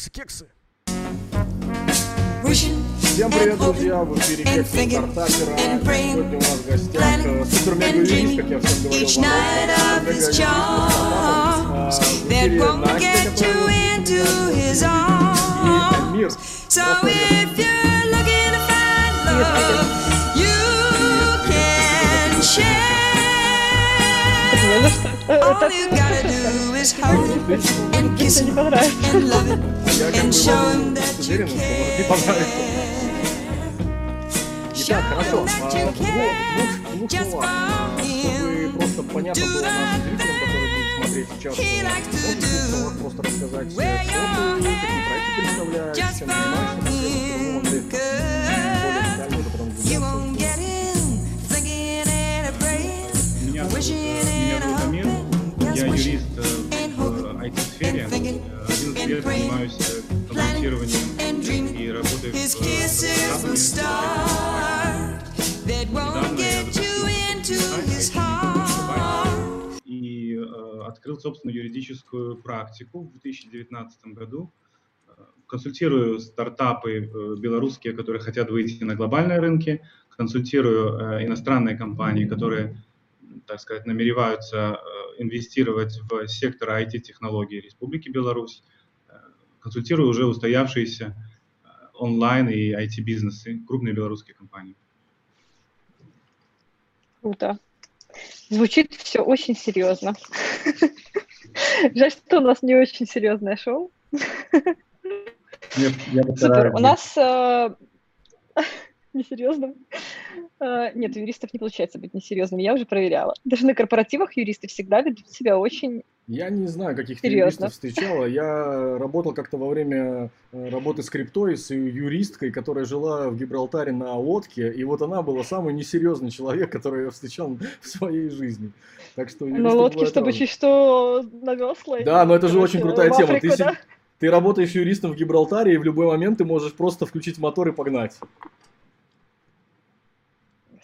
кексы, кексы. Всем привет, друзья! В эфире Кексы Стартапера. Сегодня у нас в гостях э, супер-мега-юрист, как я всем говорил, Вопрос. Супер-мега-юрист Настя. В эфире Настя, который и Мир. So if you're looking to find love, you can share. All you gotta do is hold him and kiss him and love him and show him that you care. Show him. Just follow him. Do the thing he likes to do. Where you're. Just follow him. Good. You won't get him thinking and praying, wishing and hoping. Я юрист э, в IT-сфере. Э, 11 лет занимаюсь э, консультированием и работаю в heart. и открыл собственную юридическую практику в 2019 году. Консультирую стартапы белорусские, которые хотят выйти на глобальные рынки, консультирую иностранные компании, которые, так сказать, намереваются инвестировать в сектор IT-технологий Республики Беларусь, Э, консультирую уже устоявшиеся э, онлайн и IT-бизнесы, крупные белорусские компании. Круто. Звучит все очень серьезно. Жаль, что у нас не очень серьезное шоу. Я, я Супер. У нас э, несерьезным. Э, Нет, у юристов не получается быть несерьезными. Я уже проверяла. Даже на корпоративах юристы всегда ведут себя очень... Я не знаю, каких ты юристов встречала. Я работал как-то во время э, работы с криптой с юристкой, которая жила в Гибралтаре на лодке, и вот она была самый несерьезный человек, который я встречал в своей жизни. Так что На лодке, чтобы разные. чуть что на весла. Да, но это же очень крутая тема. Африку, Ты, да? ты работаешь юристом в Гибралтаре, и в любой момент ты можешь просто включить мотор и погнать.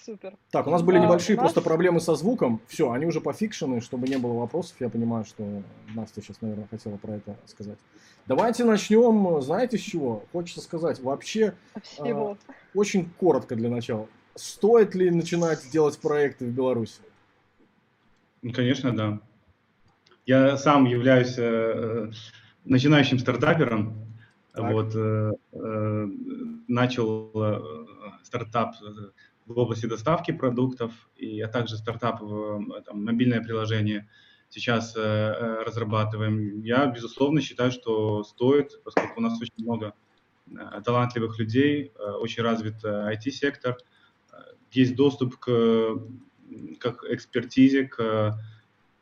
Супер. Так, у нас были Да, небольшие нас- просто проблемы со звуком. Все, они уже пофикшены, чтобы не было вопросов. Я понимаю, что Настя сейчас, наверное, хотела про это сказать. Давайте начнем, знаете, с чего? Хочется сказать, вообще Всего. очень коротко для начала. Стоит ли начинать делать проекты в Беларуси? Ну, Конечно, да. Я сам являюсь э, начинающим стартапером. Так. Вот, э, э, начал э, стартап э, в области доставки продуктов, и, а также стартап в э, там, мобильное приложение сейчас э, э, разрабатываем. Я, безусловно, считаю, что стоит, поскольку у нас очень много э, талантливых людей, э, очень развит э, IT-сектор, э, есть доступ к, к экспертизе, к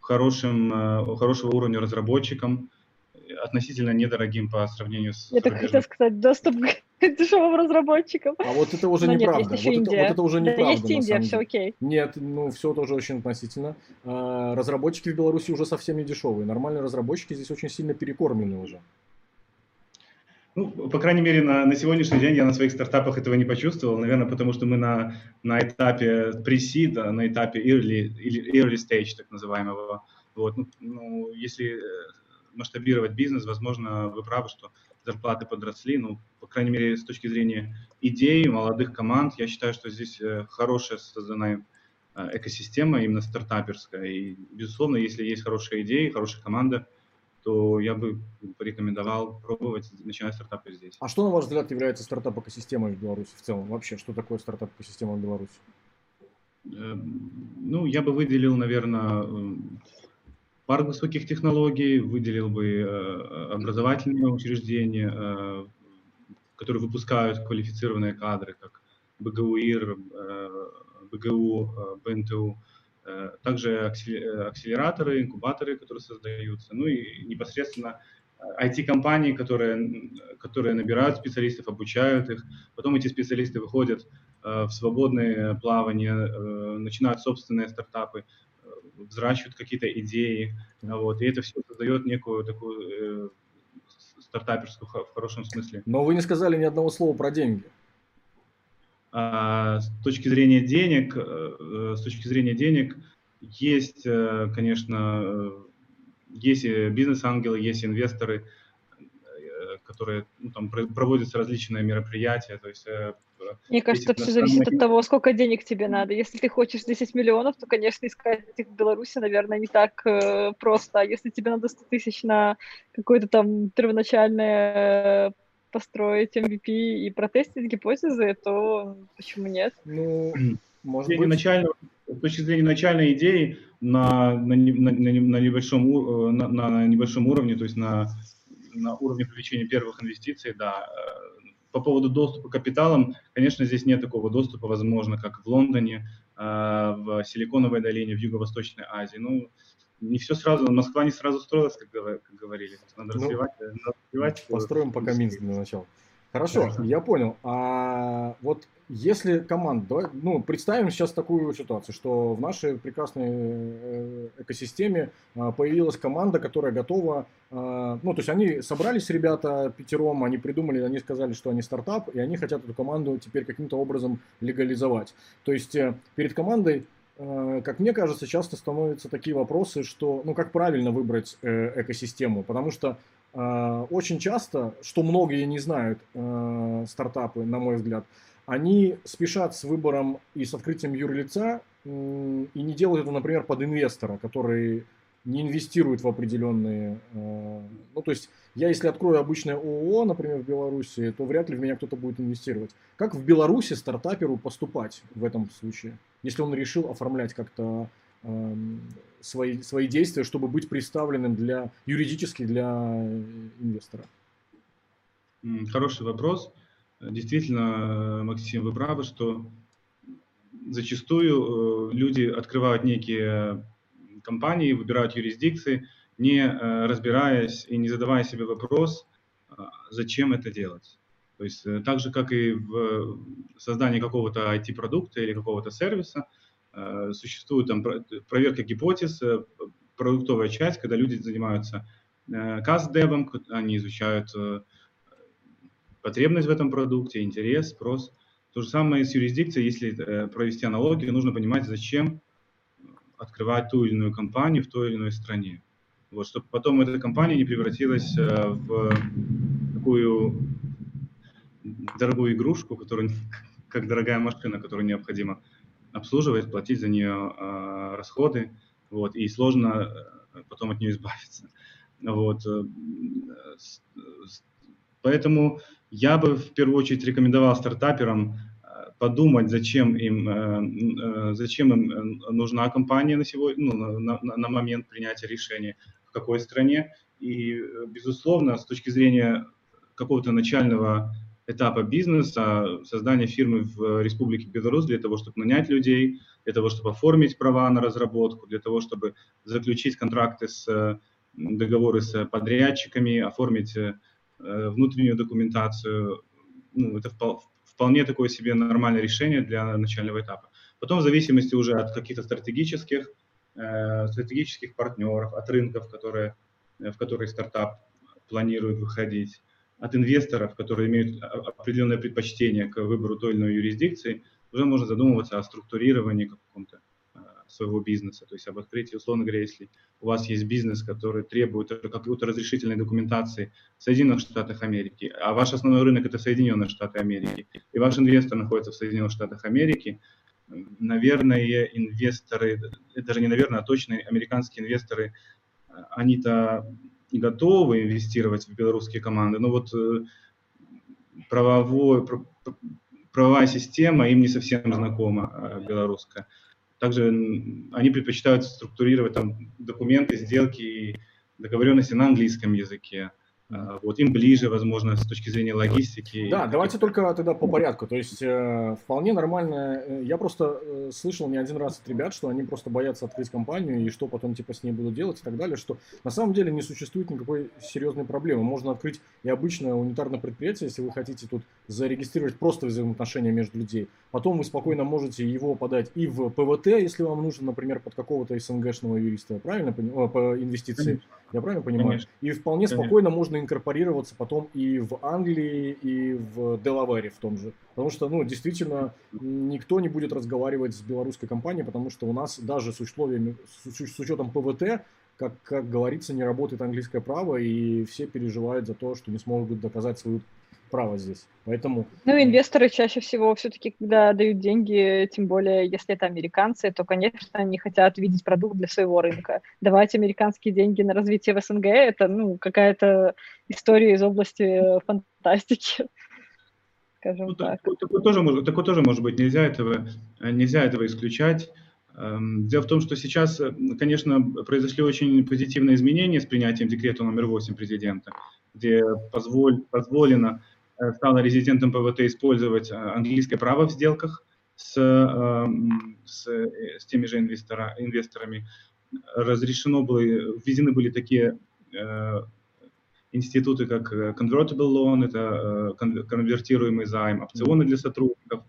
хорошим, э, хорошего уровня разработчикам, э, относительно недорогим по сравнению с Я так хотела сказать, доступ к дешевым разработчикам. А вот это уже Но нет, неправда. есть вот, это, вот это уже Да, неправда. есть на Индия, все окей. Нет, ну все тоже очень относительно. А, Разработчики в Беларуси уже совсем не дешевые. Нормальные разработчики здесь очень сильно перекормлены уже. Ну, по крайней мере, на, на сегодняшний день я на своих стартапах этого не почувствовал. Наверное, потому что мы на, на этапе pre-seed, а, на этапе early, или early stage, так называемого. Вот. Ну, ну, если э, масштабировать бизнес, возможно, вы правы, что зарплаты подросли. Ну, по крайней мере, с точки зрения идей, молодых команд, я считаю, что здесь э, хорошая создана э, экосистема именно стартаперская. И, безусловно, если есть хорошие идеи, хорошая команда, то я бы порекомендовал пробовать начинать стартапы здесь. А что, на ваш взгляд, является стартап-экосистемой в Беларуси в целом? Вообще, что такое стартап-экосистема в Беларуси? Эм, Ну, я бы выделил, наверное, эм, парк высоких технологий, выделил бы э, образовательные учреждения, э, которые выпускают квалифицированные кадры, как БГУ ИР, э, БГУ, э, БНТУ, также акселе- акселераторы, инкубаторы, которые создаются, ну и непосредственно IT-компании, которые, которые набирают специалистов, обучают их, потом эти специалисты выходят в свободное плавание, начинают собственные стартапы, взращивают какие-то идеи, а вот, и это все создает некую такую э, стартаперскую в хорошем смысле. Но вы не сказали ни одного слова про деньги. А, С точки зрения денег, э, с точки зрения денег есть, э, конечно, э, есть бизнес-ангелы, есть инвесторы, э, которые ну, там про- проводятся различные мероприятия, то есть э, Мне кажется, это все зависит от того, сколько денег тебе надо. Если ты хочешь 10 миллионов, то, конечно, искать их в Беларуси, наверное, не так э, просто. А если тебе надо 100 тысяч на какое-то там первоначальное э, построить MVP и протестить гипотезы, то почему нет? Ну, может быть... начального- с точки зрения начальной идеи на, на, на, на не- на небольшом, э, на, на небольшом уровне, то есть на, на уровне привлечения первых инвестиций, да. По поводу доступа к капиталам, конечно, здесь нет такого доступа, возможно, как в Лондоне, э, в Силиконовой долине, в Юго-Восточной Азии. Ну, не все сразу, Москва не сразу строилась, как, говор- как говорили. Надо Ну, развивать, э, надо развивать. Построим пока Минск для начала. Хорошо, Хорошо. я понял. А вот если команда, давай, ну, представим сейчас такую ситуацию, что в нашей прекрасной э, экосистеме а, появилась команда, которая готова, а, ну, то есть они собрались, ребята, пятером, они придумали, они сказали, что они стартап, и они хотят эту команду теперь каким-то образом легализовать. То есть э, перед командой э, как мне кажется, часто становятся такие вопросы, что, ну, как правильно выбрать э, экосистему, потому что очень часто, что многие не знают э, стартапы, на мой взгляд, они спешат с выбором и с открытием юрлица и не делают это, например, под инвестора, который не инвестирует в определенные... э, ну, то есть я, если открою обычное ООО, например, в Беларуси, то вряд ли в меня кто-то будет инвестировать. Как в Беларуси стартаперу поступать в этом случае, если он решил оформлять как-то свои, свои действия, чтобы быть представленным для юридически для инвестора? Хороший вопрос. Действительно, э, Максим, вы правы, что зачастую э, люди открывают некие компании, выбирают юрисдикции, не э, разбираясь и не задавая себе вопрос, зачем это делать. То есть так же, как и в создании какого-то IT-продукта или какого-то сервиса, существует там про- проверка гипотез, э, продуктовая часть, когда люди занимаются э, каст-девом, они изучают э, потребность в этом продукте, интерес, спрос. То же самое с юрисдикцией, если э, провести аналогию, нужно понимать, зачем открывать ту или иную компанию в той или иной стране. Вот, чтобы потом эта компания не превратилась э, в такую дорогую игрушку, которую, как дорогая машина, которую необходимо обслуживать, платить за нее э, расходы, вот, и сложно э, потом от нее избавиться. Вот. э, Поэтому я бы в первую очередь рекомендовал стартаперам э, подумать, зачем им, зачем им нужна компания на, сегодня, ну, на, на- на момент принятия решения, в какой стране. И, безусловно, с точки зрения какого-то начального этапа бизнеса, создания фирмы в Республике Беларусь для того, чтобы нанять людей, для того, чтобы оформить права на разработку, для того, чтобы заключить контракты с договоры с подрядчиками, оформить э, э, внутреннюю документацию. Ну, это впол- вполне такое себе нормальное решение для начального этапа. Потом в зависимости уже от каких-то стратегических, э, стратегических партнеров, от рынков, которые, в которые стартап планирует выходить, от инвесторов, которые имеют определенное предпочтение к выбору той или иной юрисдикции, уже можно задумываться о структурировании каком-то э, своего бизнеса, то есть об открытии, условно говоря, если у вас есть бизнес, который требует какой-то разрешительной документации в Соединенных Штатах Америки, а ваш основной рынок это Соединенные Штаты Америки, и ваш инвестор находится в Соединенных Штатах Америки, наверное, инвесторы, даже не наверное, а точно американские инвесторы, э, они-то готовы инвестировать в белорусские команды, но вот э, правовой, пр- пр- правовая система им не совсем знакома, э, белорусская. Также они предпочитают структурировать там документы, сделки и договоренности на английском языке. Э, Вот им ближе, возможно, с точки зрения логистики. Да, давайте только тогда по порядку. То есть э, вполне нормально. э, Я просто э, слышал не один раз от ребят, что они просто боятся открыть компанию и что потом типа с ней будут делать и так далее, что на самом деле не существует никакой серьезной проблемы. Можно открыть и обычное унитарное предприятие, если вы хотите тут зарегистрировать просто взаимоотношения между людей. Потом вы спокойно можете его подать и в ПВТ, если вам нужно, например, под какого-то СНГшного юриста, правильно понимаю, по инвестиции. Конечно. Я правильно понимаю? Конечно. И вполне Конечно. спокойно можно инкорпорироваться потом и в Англии, и в Делавере в том же. Потому что, ну, действительно, никто не будет разговаривать с белорусской компанией, потому что у нас даже с условиями, с, с учетом ПВТ, как, как говорится, не работает английское право, и все переживают за то, что не смогут доказать свою право здесь. Поэтому... Ну, инвесторы чаще всего все-таки, когда дают деньги, тем более, если это американцы, то, конечно, они хотят видеть продукт для своего рынка. Давать американские деньги на развитие в СНГ – это, ну, какая-то история из области фантастики, скажем Ну, так. такое, такое тоже может, такое тоже может быть, нельзя этого, э, нельзя этого исключать. Эм, Дело в том, что сейчас, э, конечно, произошли очень позитивные изменения с принятием декрета номер 8 президента, где позволь, позволено э, стало резидентам ПВТ использовать э, английское право в сделках с, эм, с, э, с теми же инвестора, инвесторами. Разрешено было, введены были такие э, институты, как э, convertible loan, это э, кон- конвертируемый займ, опционы для сотрудников,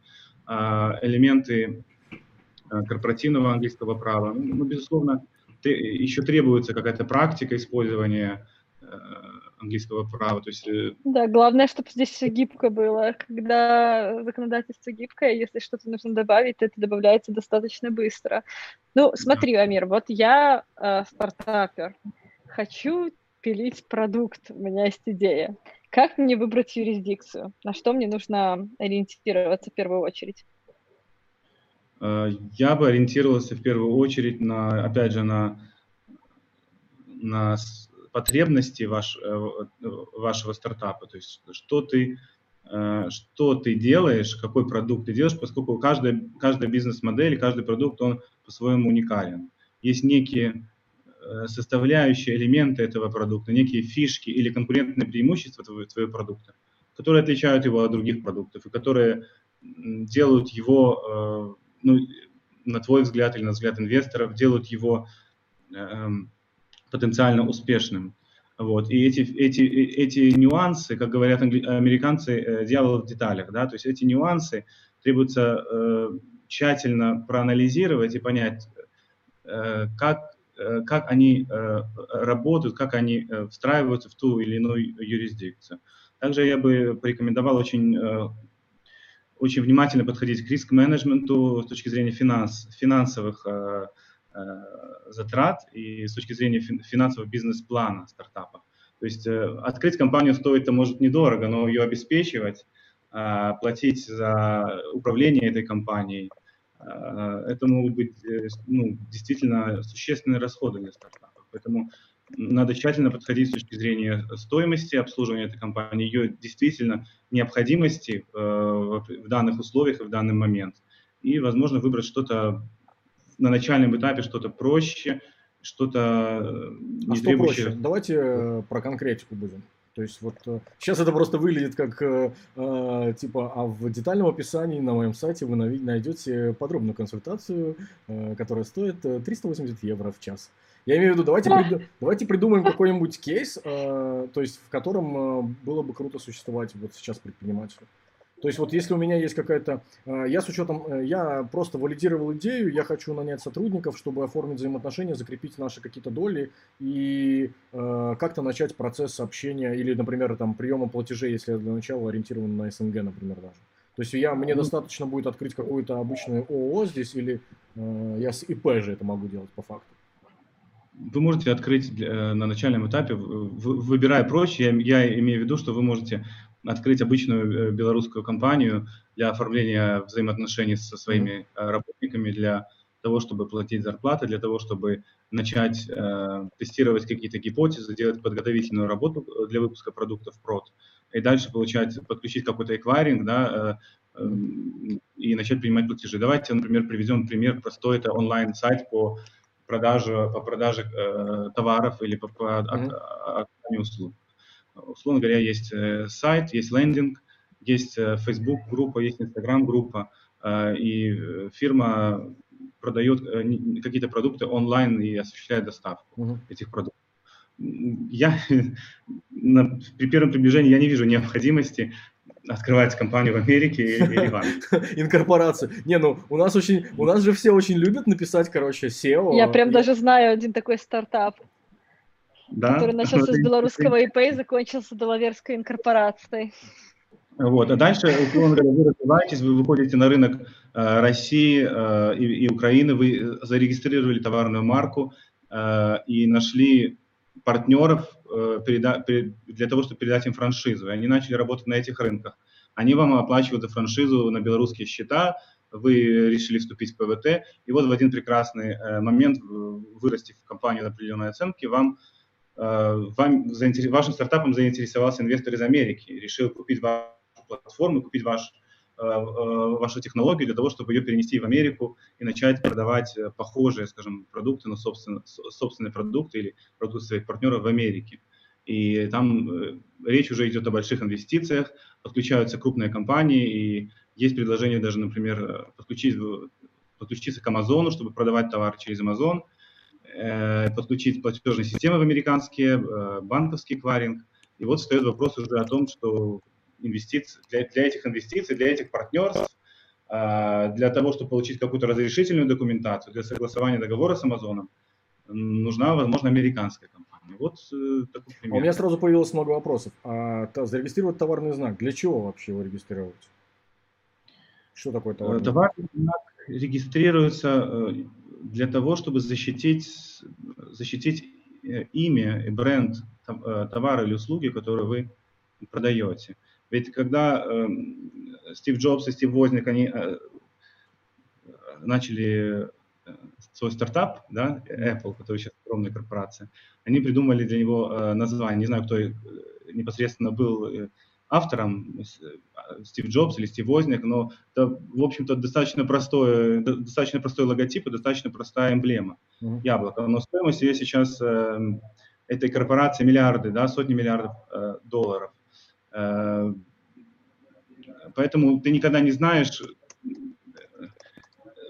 а, элементы э, корпоративного английского права. Ну, безусловно, еще требуется какая-то практика использования э, английского права. То есть э, Да, главное, чтобы здесь все гибко было. Когда законодательство гибкое, если что-то нужно добавить, то это добавляется достаточно быстро. Ну, смотри, Амир, вот я э, стартапер, хочу пилить продукт, у меня есть идея. Как мне выбрать юрисдикцию? На что мне нужно ориентироваться в первую очередь? Э, Я бы ориентировался в первую очередь на, опять же, на, на потребности ваш, э, вашего стартапа. То есть, что ты, э, что ты делаешь, какой продукт ты делаешь, поскольку каждая, каждая бизнес-модель, каждый продукт, он по-своему уникален. Есть некие э, составляющие элементы этого продукта, некие фишки или конкурентные преимущества твоего, твоего продукта, которые отличают его от других продуктов и которые делают его, ну, на твой взгляд или на взгляд инвесторов, делают его эм, потенциально успешным. Вот. И эти, эти, эти нюансы, как говорят англи- американцы, э, дьявол в деталях. Да? То есть эти нюансы требуется э, тщательно проанализировать и понять, э, как, э, как они э, работают, как они э, встраиваются в ту или иную юрисдикцию. Также я бы порекомендовал очень, э, очень внимательно подходить к риск-менеджменту с точки зрения финанс, финансовых э, э, затрат и с точки зрения фин- финансового бизнес-плана стартапа. То есть э, открыть компанию стоит, может, недорого, но ее обеспечивать, э, платить за управление этой компанией, э, это могут быть э, ну, действительно существенные расходы для стартапа. Поэтому надо тщательно подходить с точки зрения стоимости обслуживания этой компании, ее действительно необходимости э, в данных условиях и в данный момент. И, возможно, выбрать что-то на начальном этапе, что-то проще, что-то э, А не что требующее... проще? Давайте э, про конкретику будем. То есть вот э, сейчас это просто выглядит как э, э, типа, а в детальном описании на моем сайте вы найдете подробную консультацию, э, которая стоит э, 380 евро в час. Я имею в виду, давайте, приду- давайте придумаем какой-нибудь кейс, э, то есть в котором э, было бы круто существовать вот сейчас предпринимателю. То есть вот если у меня есть какая-то... э, Я с учетом... э, Я просто валидировал идею, я хочу нанять сотрудников, чтобы оформить взаимоотношения, закрепить наши какие-то доли и э, как-то начать процесс общения или, например, там приема платежей, если я для начала ориентирован на СНГ, например, даже. То есть я, мне Ну. достаточно будет открыть какую-то обычную ООО здесь или э, я с ИП же это могу делать по факту. Вы можете открыть на начальном этапе, выбирая проще, я, я имею в виду, что вы можете открыть обычную э, белорусскую компанию для оформления взаимоотношений со своими э, работниками, для того, чтобы платить зарплаты, для того, чтобы начать э, тестировать какие-то гипотезы, делать подготовительную работу э, для выпуска продуктов прод, и дальше получать, подключить какой-то эквайринг, да, э, эм, и начать принимать платежи. Давайте, например, приведем пример простой, это онлайн-сайт по продаже, по продаже э, товаров или по, по от- Мгм. оказанию услуг. Условно говоря, есть э, сайт, есть лендинг, есть э, Facebook группа, есть Instagram группа, э, и фирма продает какие-то продукты онлайн и осуществляет доставку Мгм. этих продуктов. Я на- при первом приближении я не вижу необходимости открывать компанию в Америке или в Англии. Инкорпорация. Не, ну у нас очень, у нас же все очень любят написать, короче, SEO. Я прям и- даже знаю один такой стартап, Да? который начался с белорусского ИП и закончился доллаверской инкорпорацией. Вот. А дальше, условно говоря, вы развиваетесь, вы выходите на рынок э, России э, и, и Украины, вы зарегистрировали товарную марку, э, и нашли партнеров э, переда- для того, чтобы передать им франшизу. И они начали работать на этих рынках. Они вам оплачивают за франшизу на белорусские счета, вы решили вступить в ПВТ, и вот в один прекрасный э, момент, вырастив компанию до определенной оценки, вам, э, вам заинтерес- вашим стартапом заинтересовался инвестор из Америки, решил купить вашу платформу, купить ваш, э, э, вашу технологию для того, чтобы ее перенести в Америку и начать продавать э, похожие, скажем, продукты, но собственно, с- собственные продукты или продукты своих партнеров в Америке. И там э, речь уже идет о больших инвестициях, подключаются крупные компании, и есть предложение даже, например, э, подключить, подключиться к Амазону, чтобы продавать товар через э, подключить платежные системы в американские, э, банковский кваринг. И вот встает вопрос уже о том, что инвестиции, для, для этих инвестиций, для этих партнерств, э, для того, чтобы получить какую-то разрешительную документацию, для согласования договора с Амазоном, нужна, возможно, американская компания. Вот э, такой А пример. у меня сразу появилось много вопросов. А зарегистрировать товарный знак, для чего вообще его регистрировать? Что такое Э, товарный знак? Товарный знак регистрируется э, для того, чтобы защитить, защитить э, имя и бренд э, товара или услуги, которые вы продаете. Ведь когда э, Стив Джобс и Стив Возник, они э, начали э, свой стартап, да, Apple, который сейчас огромная корпорация, они придумали для него э, название, не знаю, кто непосредственно был автором, с- э, Стив Джобс или Стив Возник, но это, в общем-то, достаточно простой, до- достаточно простой логотип и достаточно простая эмблема Мгм. яблоко. Но стоимость ее сейчас э, этой корпорации миллиарды, да, сотни миллиардов э, долларов. Э, поэтому ты никогда не знаешь, э,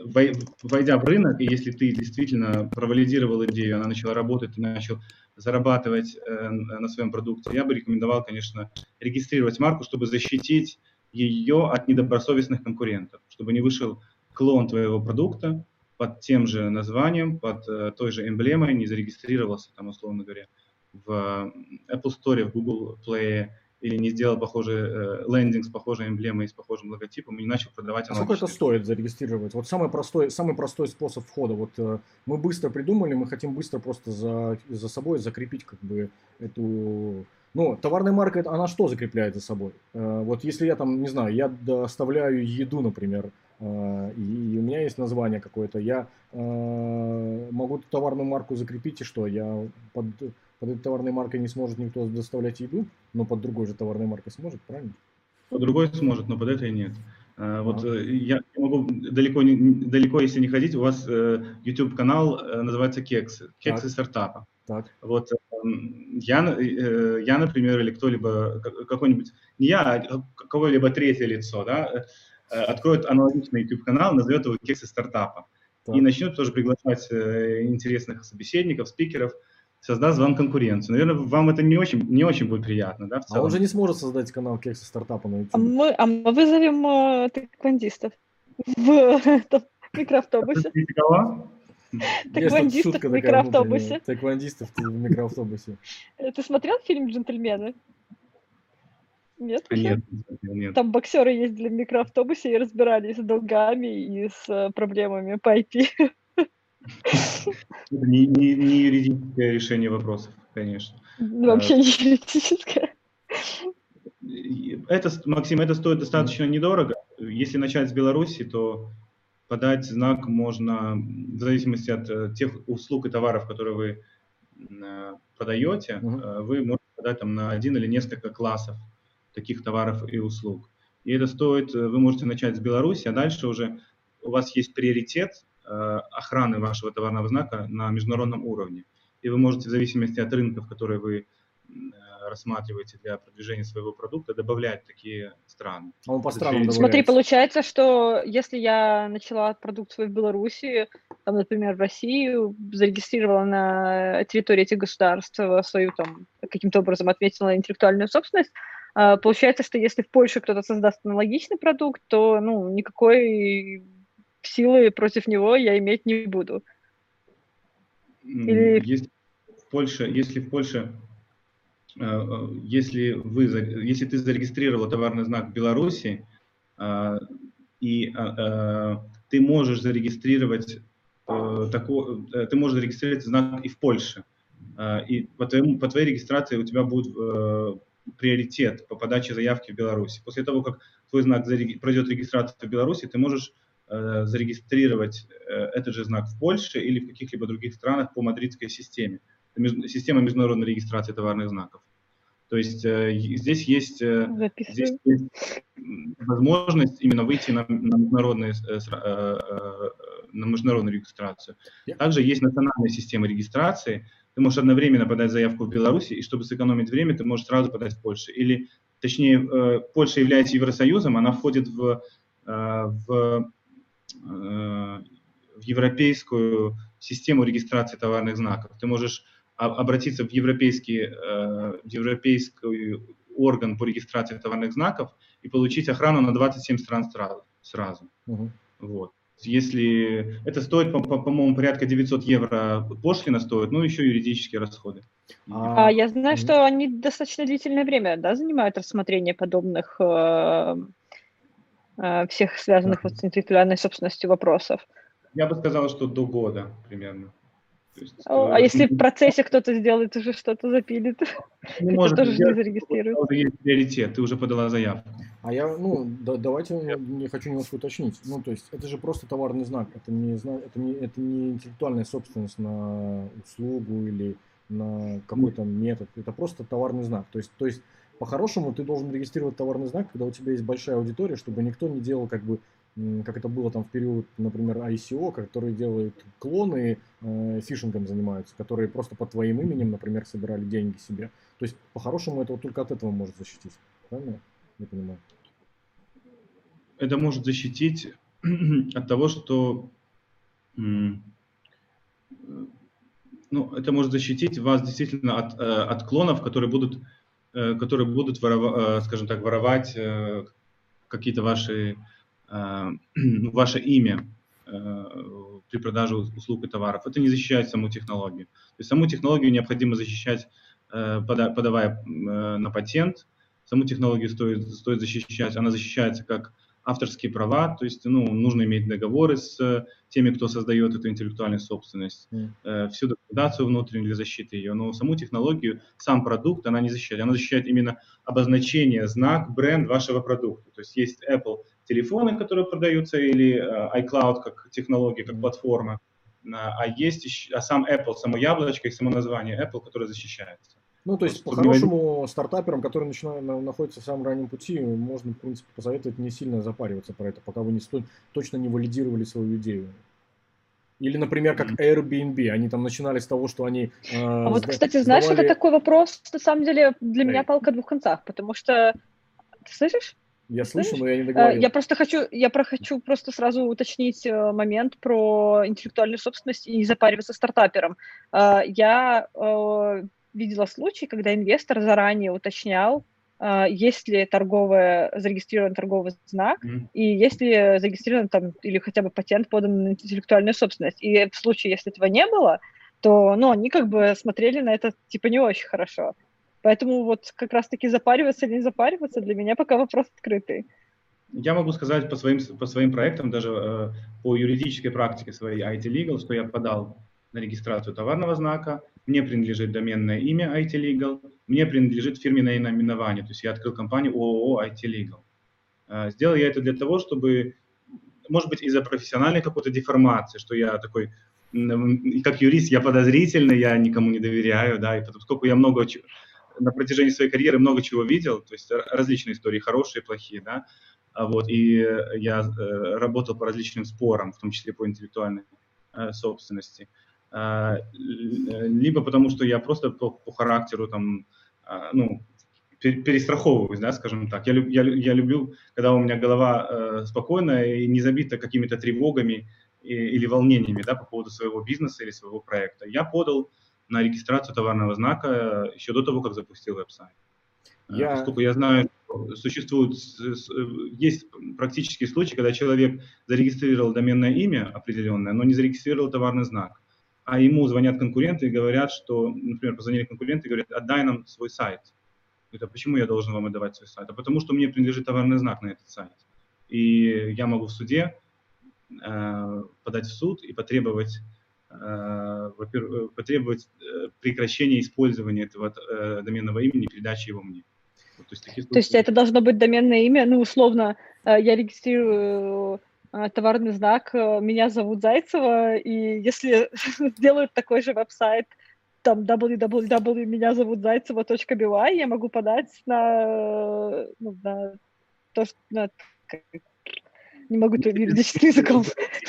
вой- войдя в рынок, и если ты действительно провалидировал идею, она начала работать, ты начал зарабатывать э, на своем продукте, я бы рекомендовал, конечно, регистрировать марку, чтобы защитить ее от недобросовестных конкурентов, чтобы не вышел клон твоего продукта под тем же названием, под э, той же эмблемой, не зарегистрировался там, условно говоря, в э, Apple Store, в Google Play, или не сделал похожий э, лендинг с похожей эмблемой с похожим логотипом, и не начал продавать А сколько это стоит зарегистрировать? Вот самый простой, самый простой способ входа. Вот э, мы быстро придумали, мы хотим быстро просто за, за собой закрепить как бы эту... Ну, товарная марка, она что закрепляет за собой? Э, вот если я там, не знаю, я доставляю еду, например, и, и у меня есть название какое-то, я э, могу товарную марку закрепить, и что? Я под, под этой товарной маркой не сможет никто доставлять еду, но под другой же товарной маркой сможет, правильно? По другой сможет, но под этой нет. А, Вот э, я могу далеко, не, далеко, если не ходить, у вас э, YouTube-канал э, называется Кексы, Кексы Так. стартапа. Так. Вот я, э, я, например, или кто-либо, как- какой-нибудь, не я, а какое-либо третье лицо, да, э, э, откроет аналогичный YouTube-канал, назовет его Кексы стартапа. Так. И начнет тоже приглашать э, интересных собеседников, спикеров, создаст вам конкуренцию. Наверное, вам это не очень, не очень будет приятно, да, в А целом. он же не сможет создать канал кекса стартапа на YouTube. А мы, а мы вызовем э, тэквондистов в микроавтобусе. Тэквондистов в микроавтобусе. Тэквондистов в микроавтобусе. Э, Ты смотрел фильм «Джентльмены»? Нет? А, еще? Нет, нет. Там боксеры ездили в микроавтобусе и разбирались с долгами и с э, проблемами по IP. Это не, не- не юридическое решение вопросов, конечно. Ну, Вообще не юридическое. Это, Максим, это стоит достаточно недорого. Если начать с Беларуси, то подать знак можно в зависимости от э, тех услуг и товаров, которые вы э, продаете, э, вы можете подать там на один или несколько классов таких товаров и услуг. И это стоит, э, вы можете начать с Беларуси, а дальше уже у вас есть приоритет э, охраны вашего товарного знака на международном уровне. И вы можете в зависимости от рынков, которые вы э, рассматриваете для продвижения своего продукта, добавлять такие страны. А он по странам Смотри, получается, что если я начала продукт свой в Беларуси, там, например, в России, зарегистрировала на территории этих государств свою там каким-то образом отметила интеллектуальную собственность, получается, что если в Польше кто-то создаст аналогичный продукт, то ну, никакой силы против него я иметь не буду. Или- Если в Польше, если в Польше, э, э, если вы, если ты зарегистрировал товарный знак в Беларуси, и ты можешь зарегистрировать э, тако- э, ты можешь зарегистрировать знак и в Польше. И по, твоему, по твоей регистрации у тебя будет э, приоритет по подаче заявки в Беларуси. После того, как твой знак зареги- пройдет регистрацию в Беларуси, ты можешь э, зарегистрировать э, этот же знак в Польше или в каких-либо других странах по мадридской системе. Это между- система международной регистрации товарных знаков. То есть э, здесь есть э, Здесь есть возможность именно выйти на, на, международные, э, э, э, на международную регистрацию. Также есть национальная система регистрации. Ты можешь одновременно подать заявку в Беларуси, и чтобы сэкономить время, ты можешь сразу подать в Польшу. Или, точнее, э, Польша является Евросоюзом, она входит в, э, в, э, в европейскую систему регистрации товарных знаков. Ты можешь обратиться в европейский, в европейский орган по регистрации товарных знаков и получить охрану на 27 стран сразу. сразу. Мгм. Вот. Если это стоит, по- по- по-моему, порядка 900 евро пошлина стоит, ну еще юридические расходы. А- А я знаю, Мгм. что они достаточно длительное время, да, занимают рассмотрение подобных э, э, всех связанных вот с интеллектуальной собственностью вопросов. Я бы сказал, что до года примерно. То есть, О, э, А если в процессе кто-то сделает уже что-то запилит, не это может тоже не сделать, зарегистрирует. потому что есть приоритет, ты уже подала заявку. А я, ну, да- давайте не хочу немножко уточнить. Ну, то есть, это же просто товарный знак. Это не, это не, это не интеллектуальная собственность на услугу или на какой-то метод. Это просто товарный знак. То есть, то есть, по-хорошему, ты должен регистрировать товарный знак, когда у тебя есть большая аудитория, чтобы никто не делал как бы как это было там в период, например, ICO, которые делают клоны, э, фишингом занимаются, которые просто под твоим именем, например, собирали деньги себе. То есть, по-хорошему, это вот только от этого может защитить. Правильно? Не понимаю. это может защитить от того, что ну, это может защитить вас действительно от, э, от клонов, которые будут, э, которые будут ворова- э, скажем так, воровать какие-то ваши, ваше имя э, при продаже услуг и товаров. Это не защищает саму технологию. То есть саму технологию необходимо защищать, э, пода- подавая э, на патент. Саму технологию стоит, стоит защищать. Она защищается как авторские права, то есть ну, нужно иметь договоры с э, теми, кто создает эту интеллектуальную собственность, э, всю документацию внутреннюю для защиты ее, но саму технологию, сам продукт она не защищает. Она защищает именно обозначение, знак, бренд вашего продукта. То есть есть Apple телефоны, которые продаются, или э, iCloud как технология, как платформа, а а есть еще, а сам Apple, само яблочко и само название Apple, которое защищается. Ну, то есть, Вот, чтобы не по-хорошему, стартаперам, которые начинают, на- находятся в самом раннем пути, можно, в принципе, посоветовать не сильно запариваться про это, пока вы не сто- точно не валидировали свою идею. Или, например, как. Airbnb. Они там начинали с того, что они... э, А вот, сда- кстати, знаешь, это такой вопрос, на самом деле, для меня палка двух концах, потому что... Ты слышишь? Я слышу, знаешь, но я не Э, договорил. Я просто хочу, я про хочу просто сразу уточнить э, момент про интеллектуальную собственность и не запариваться стартапером. Э, Я видела случай, когда инвестор заранее уточнял, есть ли торговая, зарегистрирован торговый знак, Мгм. и есть ли зарегистрирован там или хотя бы патент подан на интеллектуальную собственность. И в случае, если этого не было, то, ну, они как бы смотрели на это типа не очень хорошо. Поэтому вот как раз-таки запариваться или не запариваться для меня пока вопрос открытый. Я могу сказать по своим, по своим проектам, даже э, по юридической практике своей IT Legal, что я подал на регистрацию товарного знака, мне принадлежит доменное имя IT Legal, мне принадлежит фирменное наименование, то есть я открыл компанию ООО IT Legal. Э, сделал я это для того, чтобы, может быть, из-за профессиональной какой-то деформации, что я такой, как юрист, я подозрительный, я никому не доверяю, да, и поскольку я много на протяжении своей карьеры много чего видел, то есть различные истории, хорошие, плохие, да, а вот, и э, я э, работал по различным спорам, в том числе по интеллектуальной э, собственности. А, э, либо потому, что я просто по, по характеру там, а, ну, пер- перестраховываюсь, да, скажем так. Я, я, я люблю, когда у меня голова э, спокойная и не забита какими-то тревогами и- или волнениями, да, по поводу своего бизнеса или своего проекта. Я подал на регистрацию товарного знака еще до того, как запустил веб-сайт. Э, Я- Поскольку я знаю, что существует, с- с- э, есть практический случай, когда человек зарегистрировал доменное имя определенное, но не зарегистрировал товарный знак. А ему звонят конкуренты и говорят, что, например, позвонили конкуренты и говорят, отдай нам свой сайт. Это почему я должен вам отдавать свой сайт? А потому что мне принадлежит товарный знак на этот сайт. И я могу в суде э, подать в суд и потребовать, потребовать э, прекращения использования этого э, доменного имени, передачи его мне. Вот, то есть, такие То есть это должно быть доменное имя, ну, условно, э, я регистрирую э, товарный знак, э, меня зовут Зайцева, и если сделают такой же веб-сайт, там www меня зовут Зайцева.by, я могу подать на, э, ну, на то, что на- не могу тут юридическим языком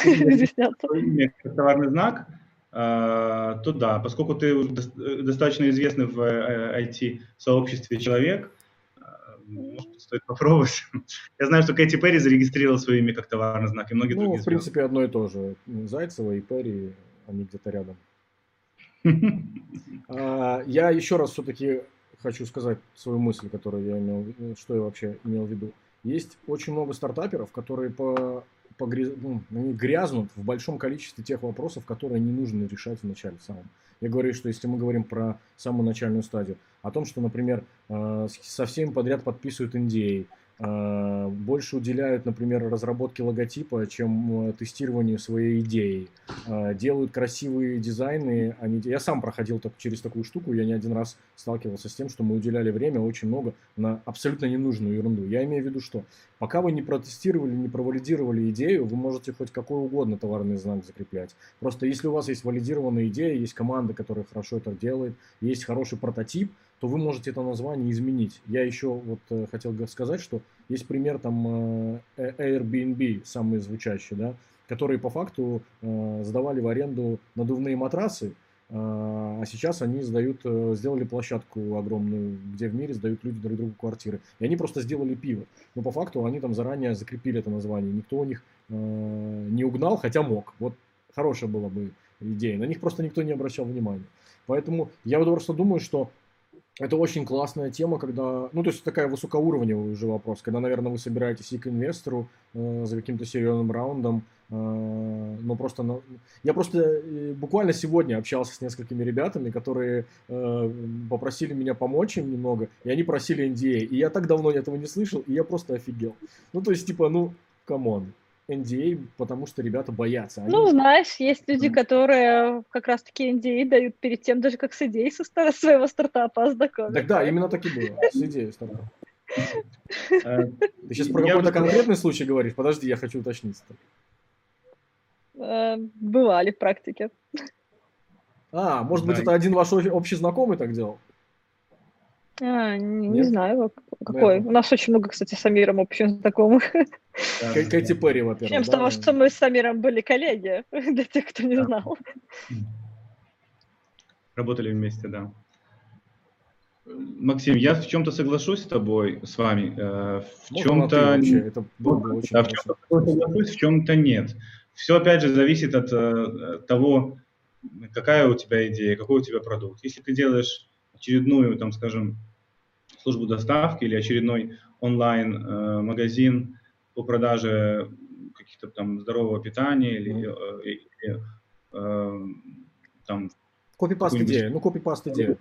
изъясняться. Твое имя как товарный знак, э, то да, поскольку ты э, достаточно известный в IT-сообществе человек, э, может, быть, стоит попробовать. Я знаю, что Кэти Перри зарегистрировала свое имя как товарный знак, и многие Ну, другие в принципе, одно и то же. Зайцева и Перри, они где-то рядом. А, Я еще раз все-таки хочу сказать свою мысль, которую я имел, что я вообще имел в виду. Есть очень много стартаперов, которые по, погряз- ну, грязнут в большом количестве тех вопросов, которые не нужно решать в начале самом. Я говорю, что если мы говорим про самую начальную стадию, о том, что, например, э, со всеми подряд подписывают NDA, больше уделяют, например, разработке логотипа, чем э, тестированию своей идеи, э, делают красивые дизайны. Они... Я сам проходил так, через такую штуку, я не один раз сталкивался с тем, что мы уделяли время очень много на абсолютно ненужную ерунду. Я имею в виду, что пока вы не протестировали, не провалидировали идею, вы можете хоть какой угодно товарный знак закреплять. Просто если у вас есть валидированная идея, есть команда, которая хорошо это делает, есть хороший прототип, то вы можете это название изменить. Я еще вот э, хотел сказать, что есть пример там э, э, Airbnb, самый звучащий, да, которые по факту э, сдавали в аренду надувные матрасы, а сейчас они сдают, сделали площадку огромную, где в мире сдают люди друг другу квартиры. И они просто сделали пиво. Но по факту они там заранее закрепили это название. Никто у них не угнал, хотя мог. Вот хорошая была бы идея. На них просто никто не обращал внимания. Поэтому я вот просто думаю, что это очень классная тема, когда, ну, то есть такая высокоуровневый уже вопрос, когда, наверное, вы собираетесь и к инвестору э, за каким-то серьезным раундом, э, но просто, на- я просто э, буквально сегодня общался с несколькими ребятами, которые э, попросили меня помочь им немного, и они просили NDA, и я так давно этого не слышал, и я просто офигел. Ну, то есть, типа, ну, come on, NDA, потому что ребята боятся. Они- Ну, знаешь, есть люди, которые как раз-таки NDA дают перед тем, даже как с идеей со стар- своего стартапа ознакомиться. Так да, именно так и было, с идеей стартапа. Э, Ты сейчас про какой-то конкретный случай говоришь? Подожди, я хочу уточнить. Э, Бывали в практике. А, может быть, это один ваш общий знакомый так делал? А, не, не знаю, как- какой. Наверное. У нас очень много, кстати, с Амиром общих знакомых. да, Кэ- Кэти да. Перри, во-первых. С да? того, что мы с Амиром были коллеги, для тех, кто не Да. знал. Работали вместе, да. Максим, я в чем-то соглашусь с тобой, с вами. э, В чем-то вообще, это было бы очень Да, в чем-то соглашусь, в чем-то нет. Все, опять же, зависит от э, того, какая у тебя идея, какой у тебя продукт. Если ты делаешь очередную, там, скажем, службу доставки или очередной онлайн-магазин по продаже каких-то там здорового питания или, э, или, э, там Копипаст идея, ну копипаст идея.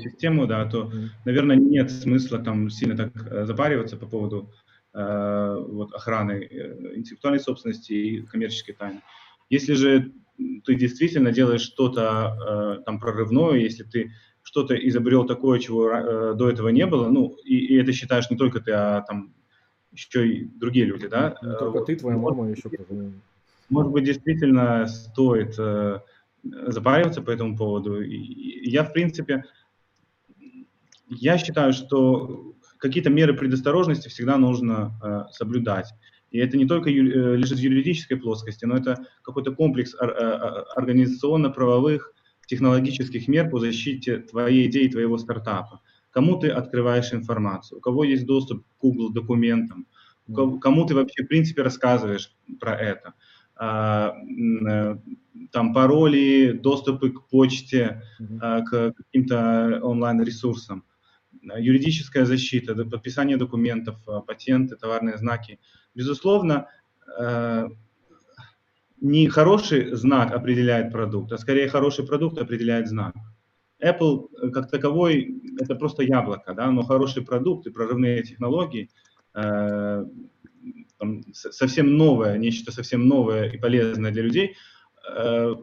систему, да, то Мгм. наверное, нет смысла там сильно так э, запариваться по поводу э, вот, охраны э, интеллектуальной собственности и коммерческой тайны. Если же ты действительно делаешь что-то э, там прорывное, если ты что-то изобрел такое, чего э, до этого не было, ну, и, и это считаешь не только ты, а там еще и другие люди, да? Не э, только ты, твоя может мама, еще кто-то. может быть, действительно стоит э, запариваться по этому поводу. И- я, в принципе, я считаю, что какие-то меры предосторожности всегда нужно э, соблюдать. И это не только ю- э, лежит в юридической плоскости, но это какой-то комплекс ор- э, организационно-правовых, технологических мер по защите твоей идеи, твоего стартапа. Кому ты открываешь информацию, у кого есть доступ к Google документам, Ко- Кому ты вообще, в принципе, рассказываешь про это? А, э, Там пароли, доступы к почте, а, к каким-то онлайн-ресурсам, юридическая защита, подписание документов, а, патенты, товарные знаки. Безусловно, не хороший знак определяет продукт, а скорее хороший продукт определяет знак. Apple э, как таковой это просто яблоко, да, но хороший продукт и прорывные технологии э, там, совсем новое, нечто совсем новое и полезное для людей, э,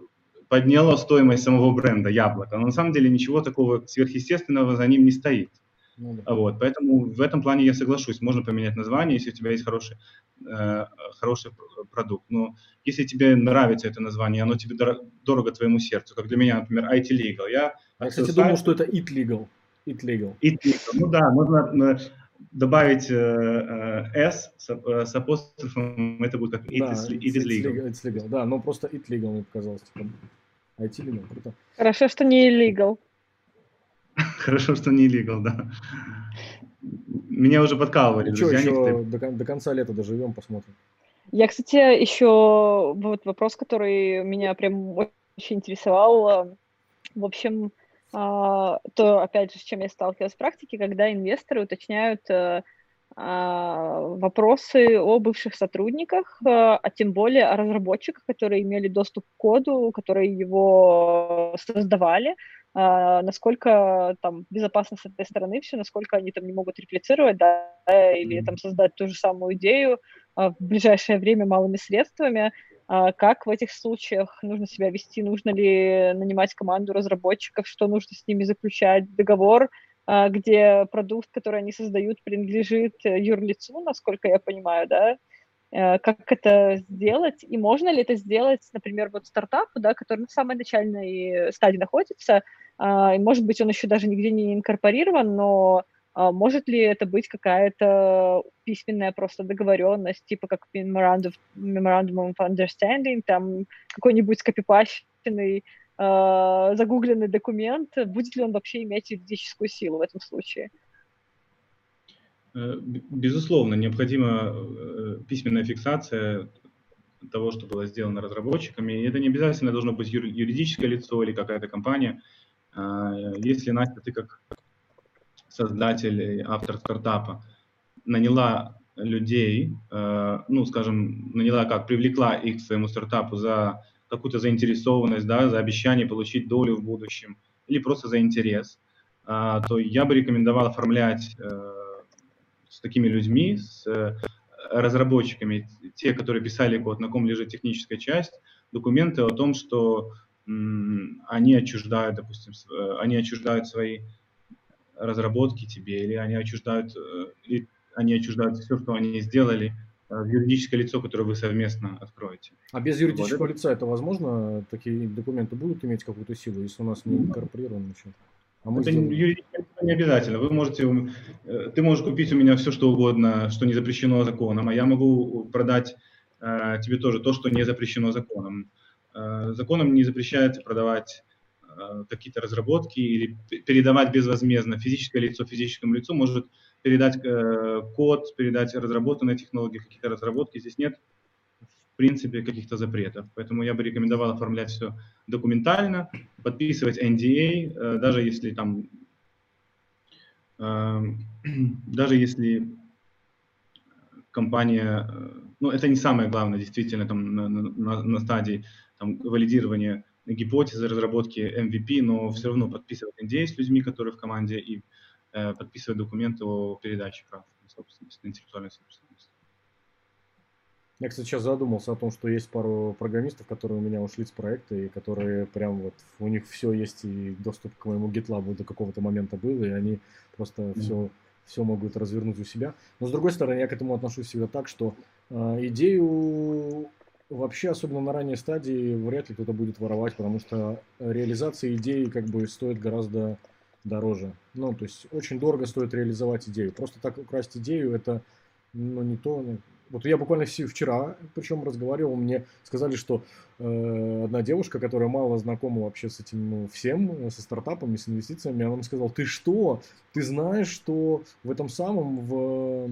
подняло стоимость самого бренда яблоко. Но на самом деле ничего такого сверхъестественного за ним не стоит. Ну да. А Вот, поэтому в этом плане я соглашусь. Можно поменять название, если у тебя есть хороший, э, хороший пр- продукт. Но если тебе нравится это название, оно тебе дор- дорого твоему сердцу, как для меня, например, IT Legal. Я, Я, кстати, сайт- думал, что это it legal. It legal. It Legal. Ну да, можно э, добавить э, э, S с, э, с апострофом, это будет как It, да, is, it it's- is Legal. legal, it's legal. Да, но просто it legal мне показалось. Типа. IT legal, круто. Хорошо, что не illegal. Хорошо, что не illegal, да. Меня уже подкалывали, Ну что, друзья еще некоторые. до, до конца лета доживем, посмотрим. Я, кстати, еще вот вопрос, который меня прям очень интересовал. В общем, а, то, опять же, с чем я сталкивалась в практике, когда инвесторы уточняют э, а, вопросы о бывших сотрудниках, э, а тем более о разработчиках, которые имели доступ к коду, которые его создавали, насколько там безопасно с этой стороны все, насколько они там не могут реплицировать, да, или там создать ту же самую идею а, в ближайшее время малыми средствами. А, Как в этих случаях нужно себя вести? Нужно ли нанимать команду разработчиков? Что нужно с ними заключать? Договор, а, где продукт, который они создают, принадлежит э, юрлицу, насколько я понимаю, да? Э, Как это сделать? И можно ли это сделать, например, вот стартапу, да, который на самой начальной стадии находится, а, и, может быть, он еще даже нигде не инкорпорирован, но а может ли это быть какая-то письменная просто договоренность, типа как memorandum, memorandum of understanding, там какой-нибудь скопипащенный, э, загугленный документ, будет ли он вообще иметь юридическую силу в этом случае? Э, Безусловно, необходима э, письменная фиксация того, что было сделано разработчиками. И это не обязательно должно быть юр- юридическое лицо или какая-то компания. А, Если, Настя, ты как создатель автор стартапа наняла людей, э, ну, скажем, наняла как, привлекла их к своему стартапу за какую-то заинтересованность, да, за обещание получить долю в будущем или просто за интерес, а, то я бы рекомендовал оформлять с такими людьми, с э, разработчиками, те, которые писали код, на ком лежит техническая часть, документы о том, что они отчуждают, допустим, э, они отчуждают свои разработки тебе, или они отчуждают, э, или они отчуждают все, что они сделали, э, в юридическое лицо, которое вы совместно откроете. А без юридического Вот лица это возможно? Такие документы будут иметь какую-то силу, если у нас не инкорпорировано еще? А мы Это сделаем. не обязательно. Вы можете, э, ты можешь купить у меня все, что угодно, что не запрещено законом, а я могу продать э, тебе тоже то, что не запрещено законом. Э, законом не запрещается продавать э, какие-то разработки или передавать безвозмездно. Физическое лицо физическому лицу может передать э, код, передать разработанные технологии, какие-то разработки. Здесь нет, принципе, каких-то запретов. Поэтому я бы рекомендовал оформлять все документально, подписывать NDA, э, даже если там, э, даже если компания, э, ну это не самое главное, действительно, там на, на- на стадии там, валидирования гипотезы, разработки MVP, но все равно подписывать NDA с людьми, которые в команде, и э, подписывать документы о передаче прав на интеллектуальную собственность. Я, кстати, сейчас задумался о том, что есть пару программистов, которые у меня ушли с проекта, и которые прям вот, у них все есть, и доступ к моему GitLab до какого-то момента был, и они просто Мгм. все, все могут развернуть у себя. Но, с другой стороны, я к этому отношусь всегда так, что э, идею вообще, особенно на ранней стадии, вряд ли кто-то будет воровать, потому что реализация идеи как бы стоит гораздо дороже. Ну, то есть очень дорого стоит реализовать идею. Просто так украсть идею, это ну, не то. Вот я буквально вчера, причем разговаривал, мне сказали, что э, одна девушка, которая мало знакома вообще с этим ну, всем, э, со стартапами, с инвестициями, она мне сказала, ты что, ты знаешь, что в этом самом, в,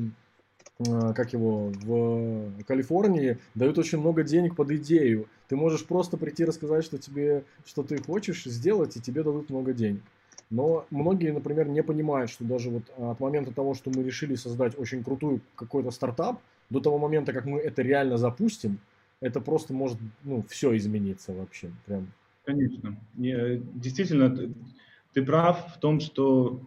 э, как его, в Калифорнии дают очень много денег под идею. Ты можешь просто прийти рассказать, что тебе, что ты хочешь сделать, и тебе дадут много денег. Но многие, например, не понимают, что даже вот от момента того, что мы решили создать очень крутую какой-то стартап, до того момента, как мы это реально запустим, это просто может, ну, все измениться вообще. Прям. Конечно. Не, Действительно, ты, ты прав в том, что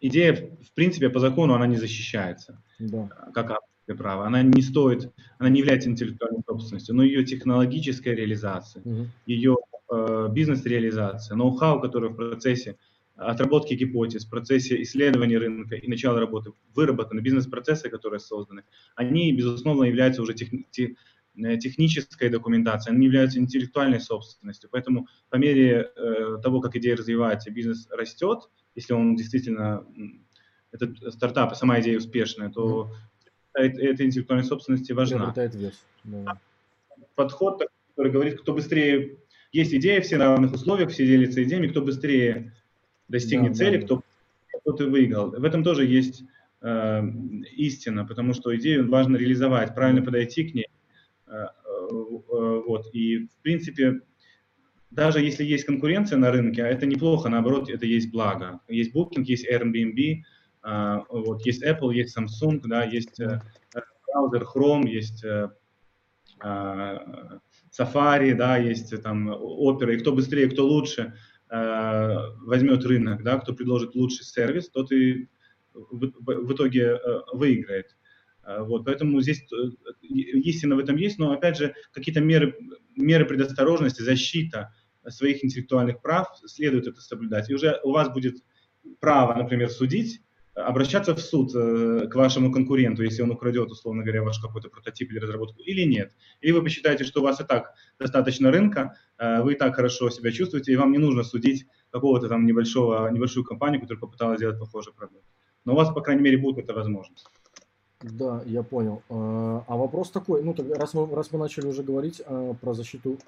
идея, в принципе, по закону она не защищается. Да. как автор. право. Она не стоит, она не является интеллектуальной собственностью, но ее технологическая реализация, Мгм. ее э, бизнес-реализация, ноу-хау, который в процессе отработки гипотез, в процессе исследования рынка и начала работы выработаны, бизнес-процессы, которые созданы, они, безусловно, являются уже тех- те- э, технической документацией, они являются интеллектуальной собственностью. Поэтому по мере э, того, как идея развивается, бизнес растет, если он действительно, этот стартап, сама идея успешная, то эта, эта интеллектуальная собственность важна вес. Да. подход, который говорит, кто быстрее... Есть идея, все на равных условиях, все делятся идеями, кто быстрее достигнет Да, цели, да. кто, кто ты выиграл. В этом тоже есть э, истина, потому что идею важно реализовать, правильно подойти к ней. Э, э, э, вот. И, в принципе, даже если есть конкуренция на рынке, а это неплохо, наоборот, это есть благо. Есть Booking, есть Airbnb, а, вот, есть Apple, есть Samsung, да, есть э, браузер Chrome, есть э, а, Safari, да, есть э, там Opera, и кто быстрее, кто лучше э, возьмет рынок, да, кто предложит лучший сервис, тот и в, итоге э, выиграет. Э, Вот, поэтому здесь э, истина в этом есть, но опять же какие-то меры, меры предосторожности, защита своих интеллектуальных прав следует это соблюдать. И уже у вас будет право, например, судить, обращаться в суд э, к вашему конкуренту, если он украдет, условно говоря, ваш какой-то прототип или разработку, или нет. Или вы посчитаете, что у вас и так достаточно рынка, э, вы и так хорошо себя чувствуете, и вам не нужно судить какого-то там небольшого, небольшую компанию, которая попыталась сделать похожий продукт. Но у вас, по крайней мере, будет эта возможность. Да, я понял. А а вопрос такой, ну, раз мы, раз мы начали уже говорить про защиту,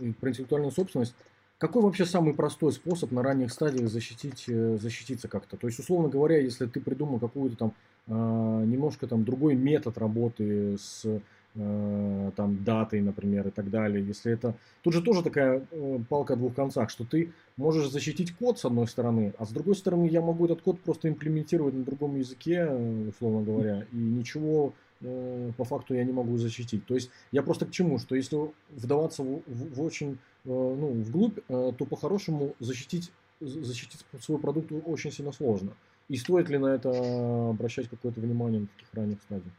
и про интеллектуальную собственность, какой вообще самый простой способ на ранних стадиях защитить, э, защититься как-то? То есть, условно говоря, если ты придумал какую-то там а, немножко там другой метод работы с э, там датой, например, и так далее, если это... Тут же тоже такая э, палка о двух концах, что ты можешь защитить код с одной стороны, а с другой стороны я могу этот код просто имплементировать на другом языке, условно говоря, и ничего по факту я не могу защитить. То есть я просто к чему, что если вдаваться в, в- в очень, ну, вглубь, э, то по-хорошему защитить, защитить свой продукт очень сильно сложно. И стоит ли на это обращать какое-то внимание на таких ранних стадиях?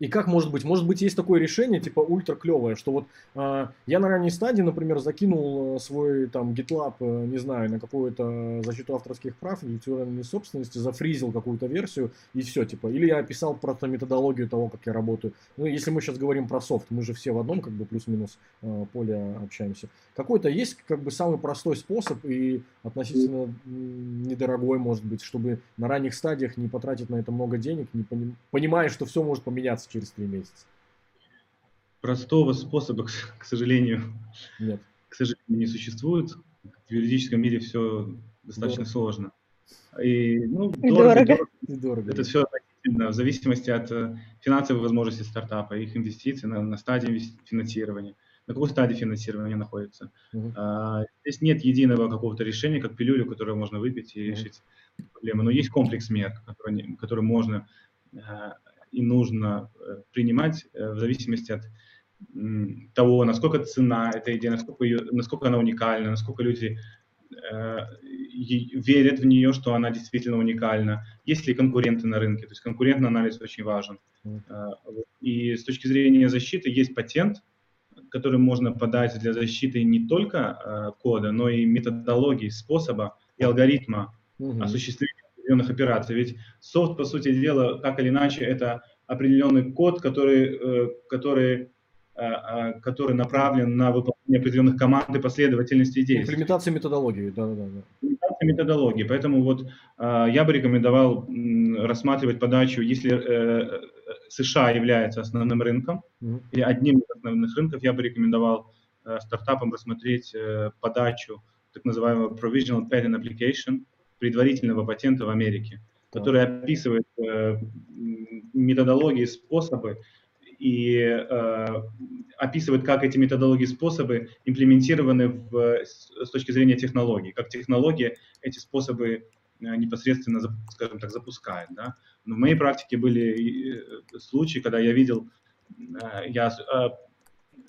И как может быть? Может быть, есть такое решение, типа ультра клевое, что вот а, я на ранней стадии, например, закинул э, свой там GitLab, э, не знаю, на какую-то защиту авторских прав, интеллектуальной собственности, зафризил какую-то версию и все, типа. Или я описал просто методологию того, как я работаю. Ну, если мы сейчас говорим про софт, мы же все в одном, как бы, плюс-минус э, поле общаемся. Какой-то есть, как бы, самый простой способ и относительно недорогой, может быть, чтобы на ранних стадиях не потратить на это много денег, не поним- понимая, что все может поменяться через три месяца. Простого способа, к сожалению, Нет. к сожалению, не существует. В юридическом мире все достаточно Дорого. сложно. И, ну, И дорого, дорого. дорого. И дорого. Это все относительно, в зависимости от э, финансовых возможностей стартапа, их инвестиций на, на стадии финансирования, на какой стадии финансирования находится. Мгм. А, Здесь нет единого какого-то решения, как пилюлю, которую можно выпить и Мгм. решить проблему. Но есть комплекс мер, который, который можно э, и нужно э, принимать э, в зависимости от того, насколько цена этой идеи, насколько, ее, насколько она уникальна, насколько люди э, верят в нее, что она действительно уникальна, есть ли конкуренты на рынке, то есть конкурентный анализ очень важен. Э. И с точки зрения защиты есть патент, который можно подать для защиты не только э, кода, но и методологии, способа и алгоритма Мгм. осуществления определенных операций. Ведь софт, по сути дела, так или иначе, это определенный код, который, э, который, э, э, который направлен на выполнение определенных команд и последовательности действий Имплементация методологии, да-да-да. имитация методологии. Поэтому вот я бы рекомендовал рассматривать подачу, если США является основным рынком Мгм. или одним из основных рынков, я бы рекомендовал стартапам рассмотреть подачу так называемого Provisional Patent Application, предварительного патента в Америке, который описывает э, методологии, способы и э, описывает, как эти методологии, способы имплементированы в, с, точки зрения технологий, как технология эти способы э, непосредственно, скажем так, запускает. Да? Но в моей практике были э, случаи, когда я видел, э, я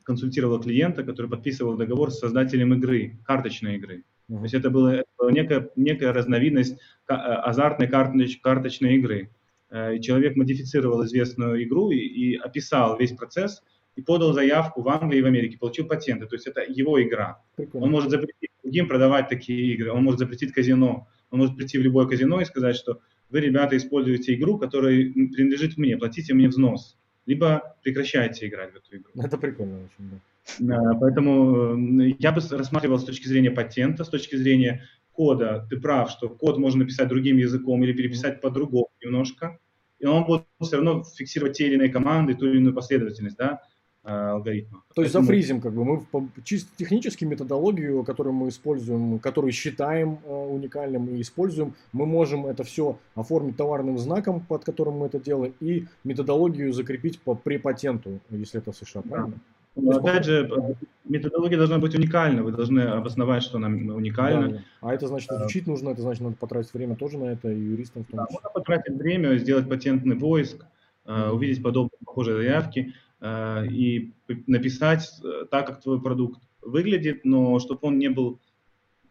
консультировал клиента, который подписывал договор с создателем игры, карточной игры. То есть это была, это была некая, некая разновидность э, азартной карточ- карточной игры. Э, Человек модифицировал известную игру и, и описал весь процесс и подал заявку в Англии и в Америке, получил патенты. То есть это его игра. Прикольно. Он может запретить другим продавать такие игры, он может запретить казино, он может прийти в любое казино и сказать, что вы, ребята, используете игру, которая принадлежит мне, платите мне взнос, либо прекращайте играть в эту игру. Это прикольно очень, да. Да, поэтому э, я бы рассматривал с точки зрения патента, с точки зрения кода. Ты прав, что код можно писать другим языком или переписать по-другому немножко, и он будет все равно фиксировать те или иные команды, ту или иную последовательность, да, э, алгоритма. То есть Поэтому- зафризим, как бы мы чисто технически методологию, которую мы используем, которую считаем э, уникальным и используем, мы можем это все оформить товарным знаком, под которым мы это делаем, и методологию закрепить по препатенту, если это в США, правильно? Но, опять же, методология должна быть уникальна, вы должны обосновать, что она уникальна. Да. А это значит изучить нужно, это значит надо потратить время тоже на это, и юристам в том Да, числе. можно потратить время, сделать патентный поиск, э, увидеть подобные похожие заявки э, и написать э, так, как твой продукт выглядит, но чтобы он не был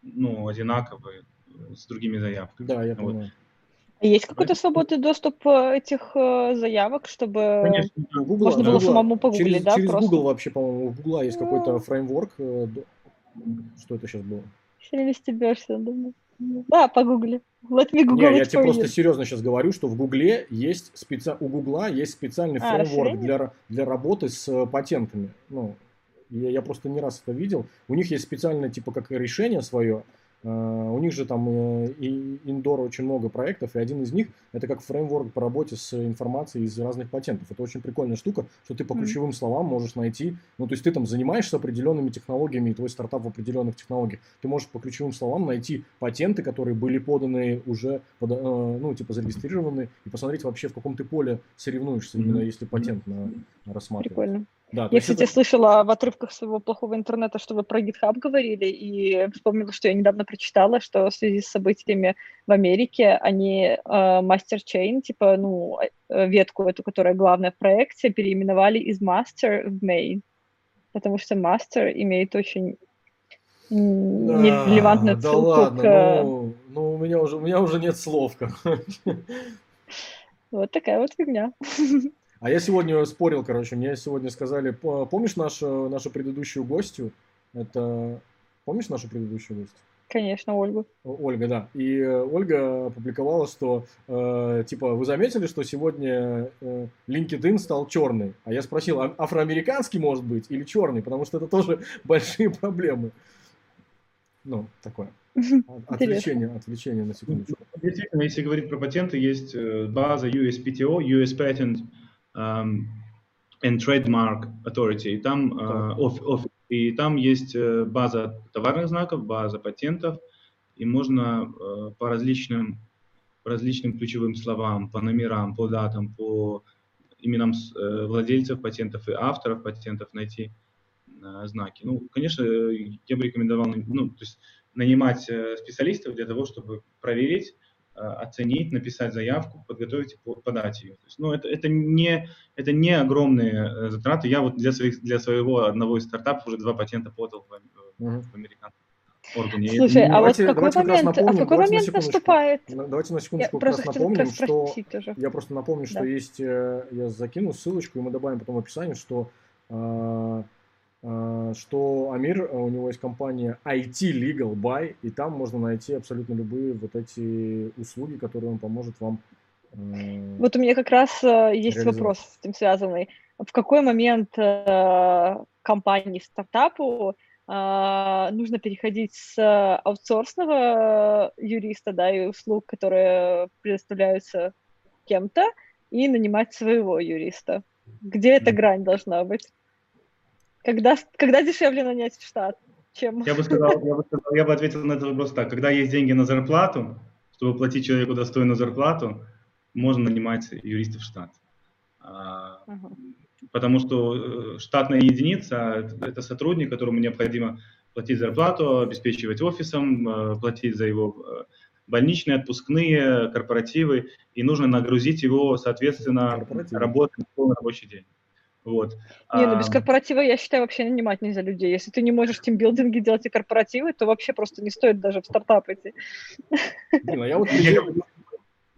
ну, одинаковый с другими заявками. Да, я Вот. А Есть какой-то свободный доступ э, этих э, заявок, чтобы Конечно, Google- можно было Google- самому погуглить, через, да, через просто? Google вообще, по-моему, у Google есть какой-то Ну. фреймворк. э, Что это сейчас было? Сильно стебешься, думаю. Да, погугли. Let me google Не, я тебе просто серьезно сейчас говорю, что в Гугле есть специ... у Гугла есть специальный А, фреймворк расширение? для, для работы с патентами. Ну, я, я просто не раз это видел. У них есть специальное типа как решение свое. Э, У них же там э, и индор очень много проектов, и один из них это как фреймворк по работе с информацией из разных патентов. Это очень прикольная штука, что ты по ключевым словам можешь найти. Ну, то есть ты там занимаешься определенными технологиями, и твой стартап в определенных технологиях. Ты можешь по ключевым словам найти патенты, которые были поданы уже, э, ну, типа зарегистрированы, и посмотреть вообще, в каком ты поле соревнуешься, именно если патент на, рассматривать. Прикольно. Да, Я, кстати, это- слышала в отрывках своего плохого интернета, что вы про GitHub говорили, и вспомнила, что я недавно прочитала, что в связи с событиями в Америке они э, Master Chain, типа, ну, э, ветку эту, которая главная в проекте, переименовали из Master в Main, потому что Master имеет очень Да, нерелевантную да ссылку ладно, к... ну, ну, у меня уже, у меня уже нет слов. короче. Вот такая вот фигня. А я сегодня спорил, короче, мне сегодня сказали, по- помнишь нашу, нашу предыдущую гостью? Это, помнишь нашу предыдущую гостью? Конечно, Ольгу. О- Ольга, да. И э, Ольга опубликовала, что, э, типа, вы заметили, что сегодня э, LinkedIn стал черный? А я спросил, а афроамериканский может быть или черный? Потому что это тоже большие проблемы. Ну, такое. От- Отвлечение, отвлечение на секундочку. Действительно, если говорить про патенты, есть э, база USPTO, US Patent and Trademark Authority, и там, э, Так. оф- оф- и там есть э, база товарных знаков, база патентов, и можно э, по различным, по различным ключевым словам, по номерам, по датам, по именам э, владельцев патентов и авторов патентов найти э, знаки. Ну, конечно, э, я бы рекомендовал, ну, то есть нанимать э, специалистов для того, чтобы проверить, э, оценить, написать заявку, подготовить и по- подать ее. То есть, ну, это, это, не, это не огромные э, затраты. Я вот для, своих, для своего одного из стартапов уже два патента подал в, в- Мгм. в американском органе. Слушай, а вот Давайте- в какой как момент, а в напомним, какой давайте на момент секундочку. наступает? На- Давайте на Я секундочку как просто раз напомним, что тоже. я просто напомню, что Да. есть, э, я закину ссылочку, и мы добавим потом в описании, что э, э, что Амир, э, у него есть компания IT Legal Buy, и там можно найти абсолютно любые вот эти услуги, которые он поможет вам. э, Вот у меня как раз э, есть вопрос с этим связанный. В какой момент э, компании, стартапу э, нужно переходить с аутсорсного юриста, да, и услуг, которые предоставляются кем-то, и нанимать своего юриста? Где эта грань должна быть? Когда, когда дешевле нанять в штат, чем... Я бы сказал, я бы, сказал, я бы ответил на этот вопрос так. Когда есть деньги на зарплату, чтобы платить человеку достойную зарплату, можно нанимать юристов в штат. Ага. Потому что э, штатная единица – это сотрудник, которому необходимо платить зарплату, обеспечивать офисом, э, платить за его э, больничные, отпускные, корпоративы, и нужно нагрузить его, соответственно, работой на полный рабочий день. Вот. Не, ну без корпоратива, я считаю, вообще нанимать нельзя людей. Если ты не можешь тимбилдинги делать и корпоративы, то вообще просто не стоит даже в стартап идти. Блин, а я вот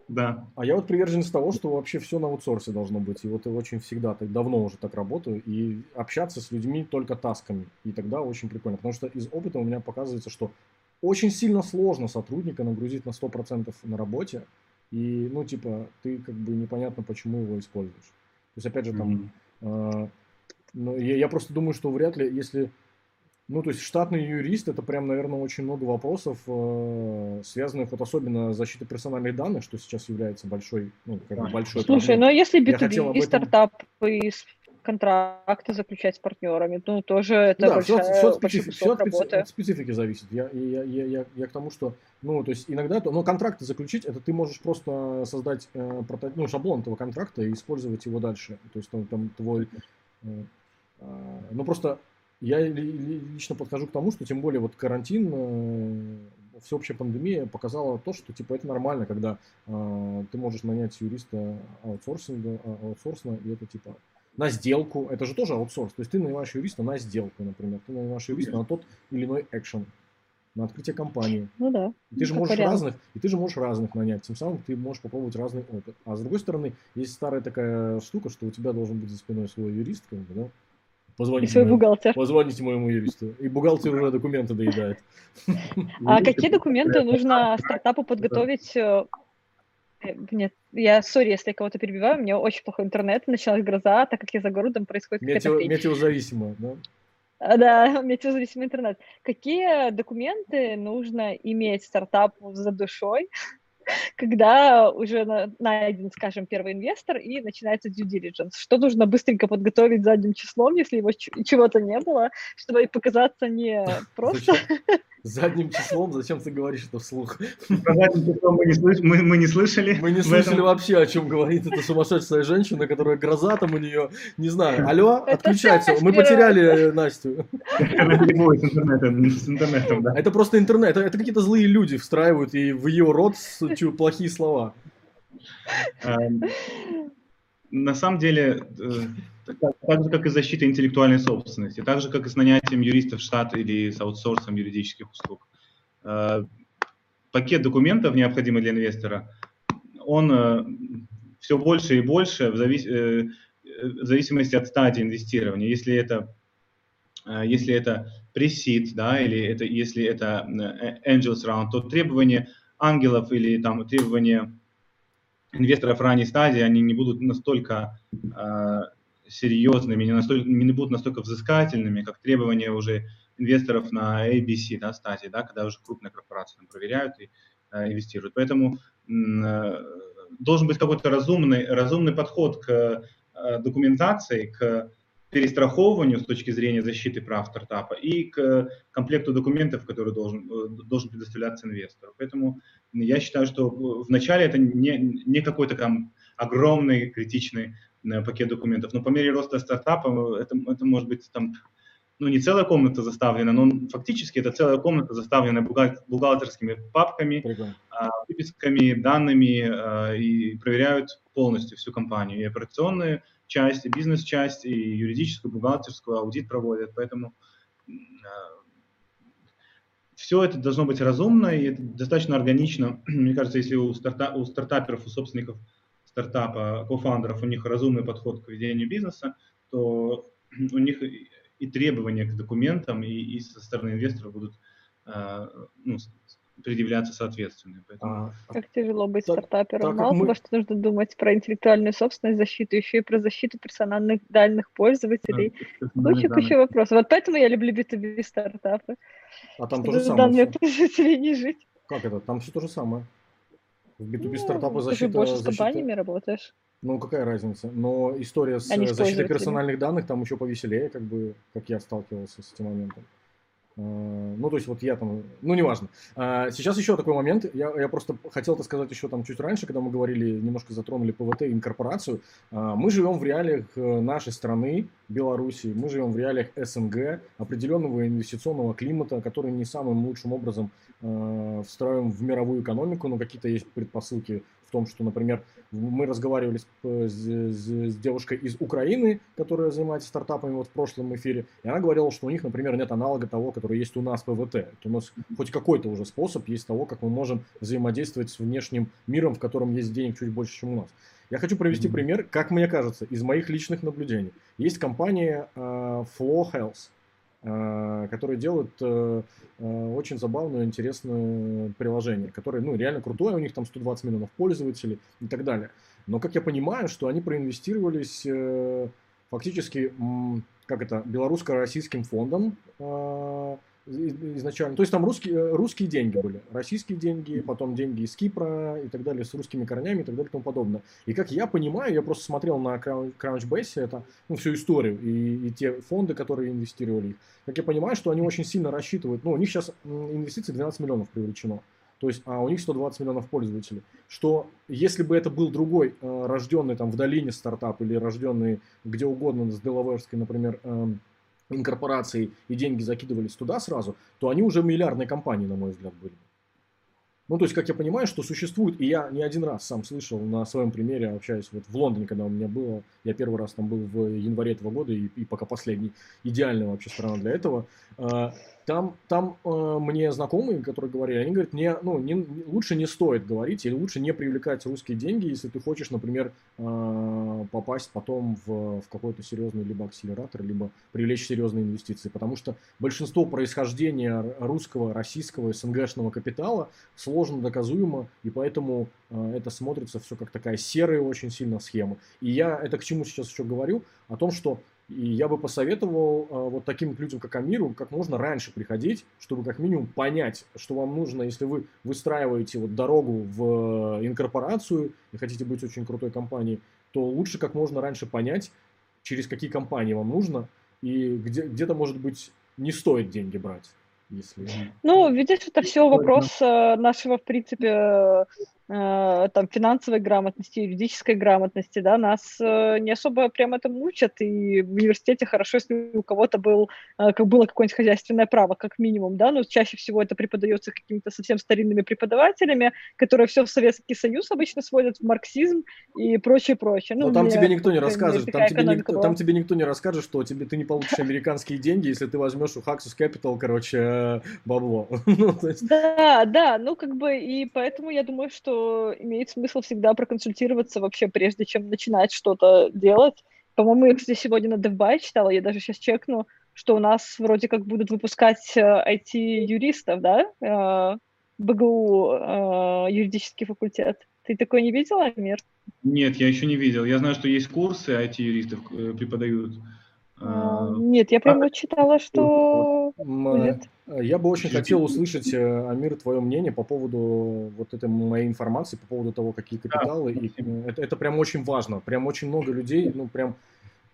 Да. А я вот приверженец того, что вообще все на аутсорсе должно быть. И вот я очень всегда, так давно уже так работаю. И общаться с людьми только тасками. И тогда очень прикольно. Потому что из опыта у меня показывается, что очень сильно сложно сотрудника нагрузить на 100% на работе. И, ну, типа, ты как бы непонятно, почему его используешь. То есть, опять же, там, Мгм. А, ну, я, я просто думаю, что вряд ли, если... Ну, то есть штатный юрист, это прям, наверное, очень много вопросов, э, связанных вот особенно с защитой персональных данных, что сейчас является большой, ну, как бы большой Слушай, проблемой. ну если хотел об B2B этом- стартап и контракты заключать с партнерами, ну тоже это да, все, большая, все, специфики, всё кусок от, работы. от специфики зависит. Я, я, я, я, я к тому, что, ну, то есть иногда, то, но контракты заключить, это ты можешь просто создать э, прото- ну, шаблон этого контракта и использовать его дальше. То есть там, там твой, э, а, ну просто я ли- ли- лично подхожу к тому, что тем более вот карантин, э, всеобщая пандемия показала то, что типа это нормально, когда э, ты можешь нанять юриста аутсорсинга, а- аутсорсно, и это типа на сделку, это же тоже аутсорс, то есть ты нанимаешь юриста на сделку, например, ты нанимаешь юриста на тот или иной экшен, на открытие компании. Ну да. И ты же как можешь вариант. разных, и ты же можешь разных нанять, тем самым ты можешь попробовать разный опыт. А с другой стороны, есть старая такая штука, что у тебя должен быть за спиной свой юрист, как бы, да? И Позвоните, свой моему, бухгалтер. позвоните моему юристу. И бухгалтер уже документы доедает. А какие документы нужно стартапу подготовить? Э, Нет, я, сори, если я кого-то перебиваю, у меня очень плохой интернет, началась гроза, так как я за городом происходит какая-то Метео, хрень. метеозависимо, да? А, Да, метеозависимый интернет. Какие документы нужно иметь стартапу за душой, когда уже на- найден, скажем, первый инвестор и начинается due diligence? Что нужно быстренько подготовить задним числом, если его чего-то не было, чтобы показаться не просто... Зачем? Задним числом, зачем ты говоришь это вслух? Про задним числом мы не, слыш- мы, мы не слышали. Мы не слышали этом. вообще, о чем говорит эта сумасшедшая женщина, которая гроза там у нее, не знаю. Алло, Это отключается. Мы потеряли э, Настю. Она с интернетом, с интернетом, да. Это просто интернет. Это, это какие-то злые люди встраивают и в ее рот плохие слова. На самом деле, э, так же, как и с защитой интеллектуальной собственности, так же, как и с нанятием юристов в штат или с аутсорсом юридических услуг. Э, Пакет документов, необходимый для инвестора, он все больше и больше в завис- э, э, в зависимости от стадии инвестирования. Если это, э, если это пресид, да, или это, если это э, angels round, то требования ангелов или там требования инвесторов ранней стадии, они не будут настолько э, серьезными, не, настолько, не будут настолько взыскательными, как требования уже инвесторов на ABC да, стадии, да, когда уже крупные корпорации там, проверяют и э, инвестируют. Поэтому э, должен быть какой-то разумный, разумный подход к э, документации, к перестраховыванию с точки зрения защиты прав стартапа и к комплекту документов, который должен, э, должен предоставляться инвестору. Поэтому я считаю, что вначале это не, не какой-то там огромный критичный э, пакет документов, но по мере роста стартапа э, это, это может быть там, ну не целая комната заставлена, но фактически это целая комната заставлена бухгал- бухгалтерскими папками, Прикольно. а, выписками, данными и проверяют полностью всю компанию, и операционную часть, и бизнес-часть, и юридическую, бухгалтерскую, аудит проводят, поэтому все это должно быть разумно и достаточно органично. Мне кажется, если у, старта, у стартаперов, у собственников стартапа, кофаундеров, у них разумный подход к ведению бизнеса, то у них и- требования к документам, и, и со стороны инвесторов будут а, ну, предъявляться соответственные. Поэтому А, Как тяжело быть Так- стартапером. так Мало мы- того, что нужно думать про интеллектуальную собственность, защиту, еще и про защиту персональных данных пользователей. Куча, куча вопросов. Вот поэтому я люблю B2B стартапы. а там чтобы то же с самое. данными всё. пользователей не жить. Как это? Там все то же самое. В B2B Ну, стартапы ты же защита... больше с защита- компаниями работаешь. Ну, какая разница? Но история с с защитой персональных данных там еще повеселее, как бы, как я сталкивался с этим моментом. Ну, то есть вот я там, ну, неважно. А, Сейчас еще такой момент, я, я просто хотел это сказать еще там чуть раньше, когда мы говорили, немножко затронули ПВТ и инкорпорацию. А, Мы живем в реалиях э, нашей страны, Беларуси, мы живем в реалиях СНГ, определенного инвестиционного климата, который не самым лучшим образом э, встроен в мировую экономику, но какие-то есть предпосылки в том, что, например, мы разговаривали с, с- с- девушкой из Украины, которая занимается стартапами вот в прошлом эфире, и она говорила, что у них, например, нет аналога того, который есть у нас ПВТ. Это у нас хоть какой-то уже способ есть того, как мы можем взаимодействовать с внешним миром, в котором есть денег чуть больше, чем у нас. Я хочу привести Мгм. пример, как мне кажется, из моих личных наблюдений. Есть компания э, Flow Health, которые делают э, э, очень забавное, интересное приложение, которое, ну, реально крутое, у них там 120 миллионов пользователей и так далее. Но, как я понимаю, что они проинвестировались э, фактически, как это, белорусско-российским фондом э, изначально. То есть там русские, э, русские деньги были, российские деньги, потом деньги из Кипра и так далее, с русскими корнями и так далее и тому подобное. И как я понимаю, я просто смотрел на Crunchbase это, ну, всю историю и, и те фонды, которые инвестировали их. Как я понимаю, что они очень сильно рассчитывают, ну, у них сейчас инвестиции 12 миллионов привлечено. То есть, а у них 120 миллионов пользователей. Что если бы это был другой, э, рожденный там в долине стартап или рожденный где угодно с Делаверской, например, эм, инкорпорацией, и деньги закидывались туда сразу, то они уже миллиардной компанией, на мой взгляд, были. Ну, то есть, как я понимаю, что существует, и я не один раз сам слышал на своем примере, общаясь вот в Лондоне, когда у меня было, я первый раз там был в январе этого года, и, и пока последний, идеальная вообще страна для этого, э, там, там э, мне знакомые, которые говорили, они говорят, не, ну, не, лучше не стоит говорить, или лучше не привлекать русские деньги, если ты хочешь, например, э, попасть потом в, в какой-то серьезный либо акселератор, либо привлечь серьезные инвестиции, потому что большинство происхождения русского, российского, СНГшного капитала сложно доказуемо, и поэтому э, это смотрится все как такая серая очень сильно схема. И я это к чему сейчас еще говорю? О том, что и я бы посоветовал э, вот таким людям, как Амиру, как можно раньше приходить, чтобы как минимум понять, что вам нужно, если вы выстраиваете вот дорогу в э, инкорпорацию и хотите быть очень крутой компанией, то лучше как можно раньше понять, через какие компании вам нужно, и где, где-то, может быть, не стоит деньги брать, если... Ну, видишь, это все вопрос э, нашего, в принципе, там, финансовой грамотности, юридической грамотности, да, нас э, не особо прям этому учат, и в университете хорошо, если у кого-то был, э, как было какое-нибудь хозяйственное право, как минимум, да, но чаще всего это преподается какими-то совсем старинными преподавателями, которые все в Советский Союз обычно сводят в марксизм и прочее, прочее. Но Ну, там мне, тебе никто не расскажет, там тебе, никто, была. там тебе никто не расскажет, что тебе ты не получишь американские деньги, если ты возьмешь у Haxus Capital, короче, э, бабло. Ну, Да, да, ну как бы и поэтому я думаю, что имеет смысл всегда проконсультироваться вообще, прежде чем начинать что-то делать. По-моему, я, кстати, сегодня на DevBuy читала, я даже сейчас чекну, что у нас вроде как будут выпускать э, IT-юристов, да, э, БГУ, э, юридический факультет. Ты такой не видела, Амир? Нет, я еще не видел. Я знаю, что есть курсы IT-юристов э, преподают. А, А, Нет, я прям вот читала, что я бы очень хотел услышать, э, Амир, твое мнение по поводу вот этой моей информации, по поводу того, какие капиталы. И, э, это, это прям очень важно. Прям очень много людей, ну, прям,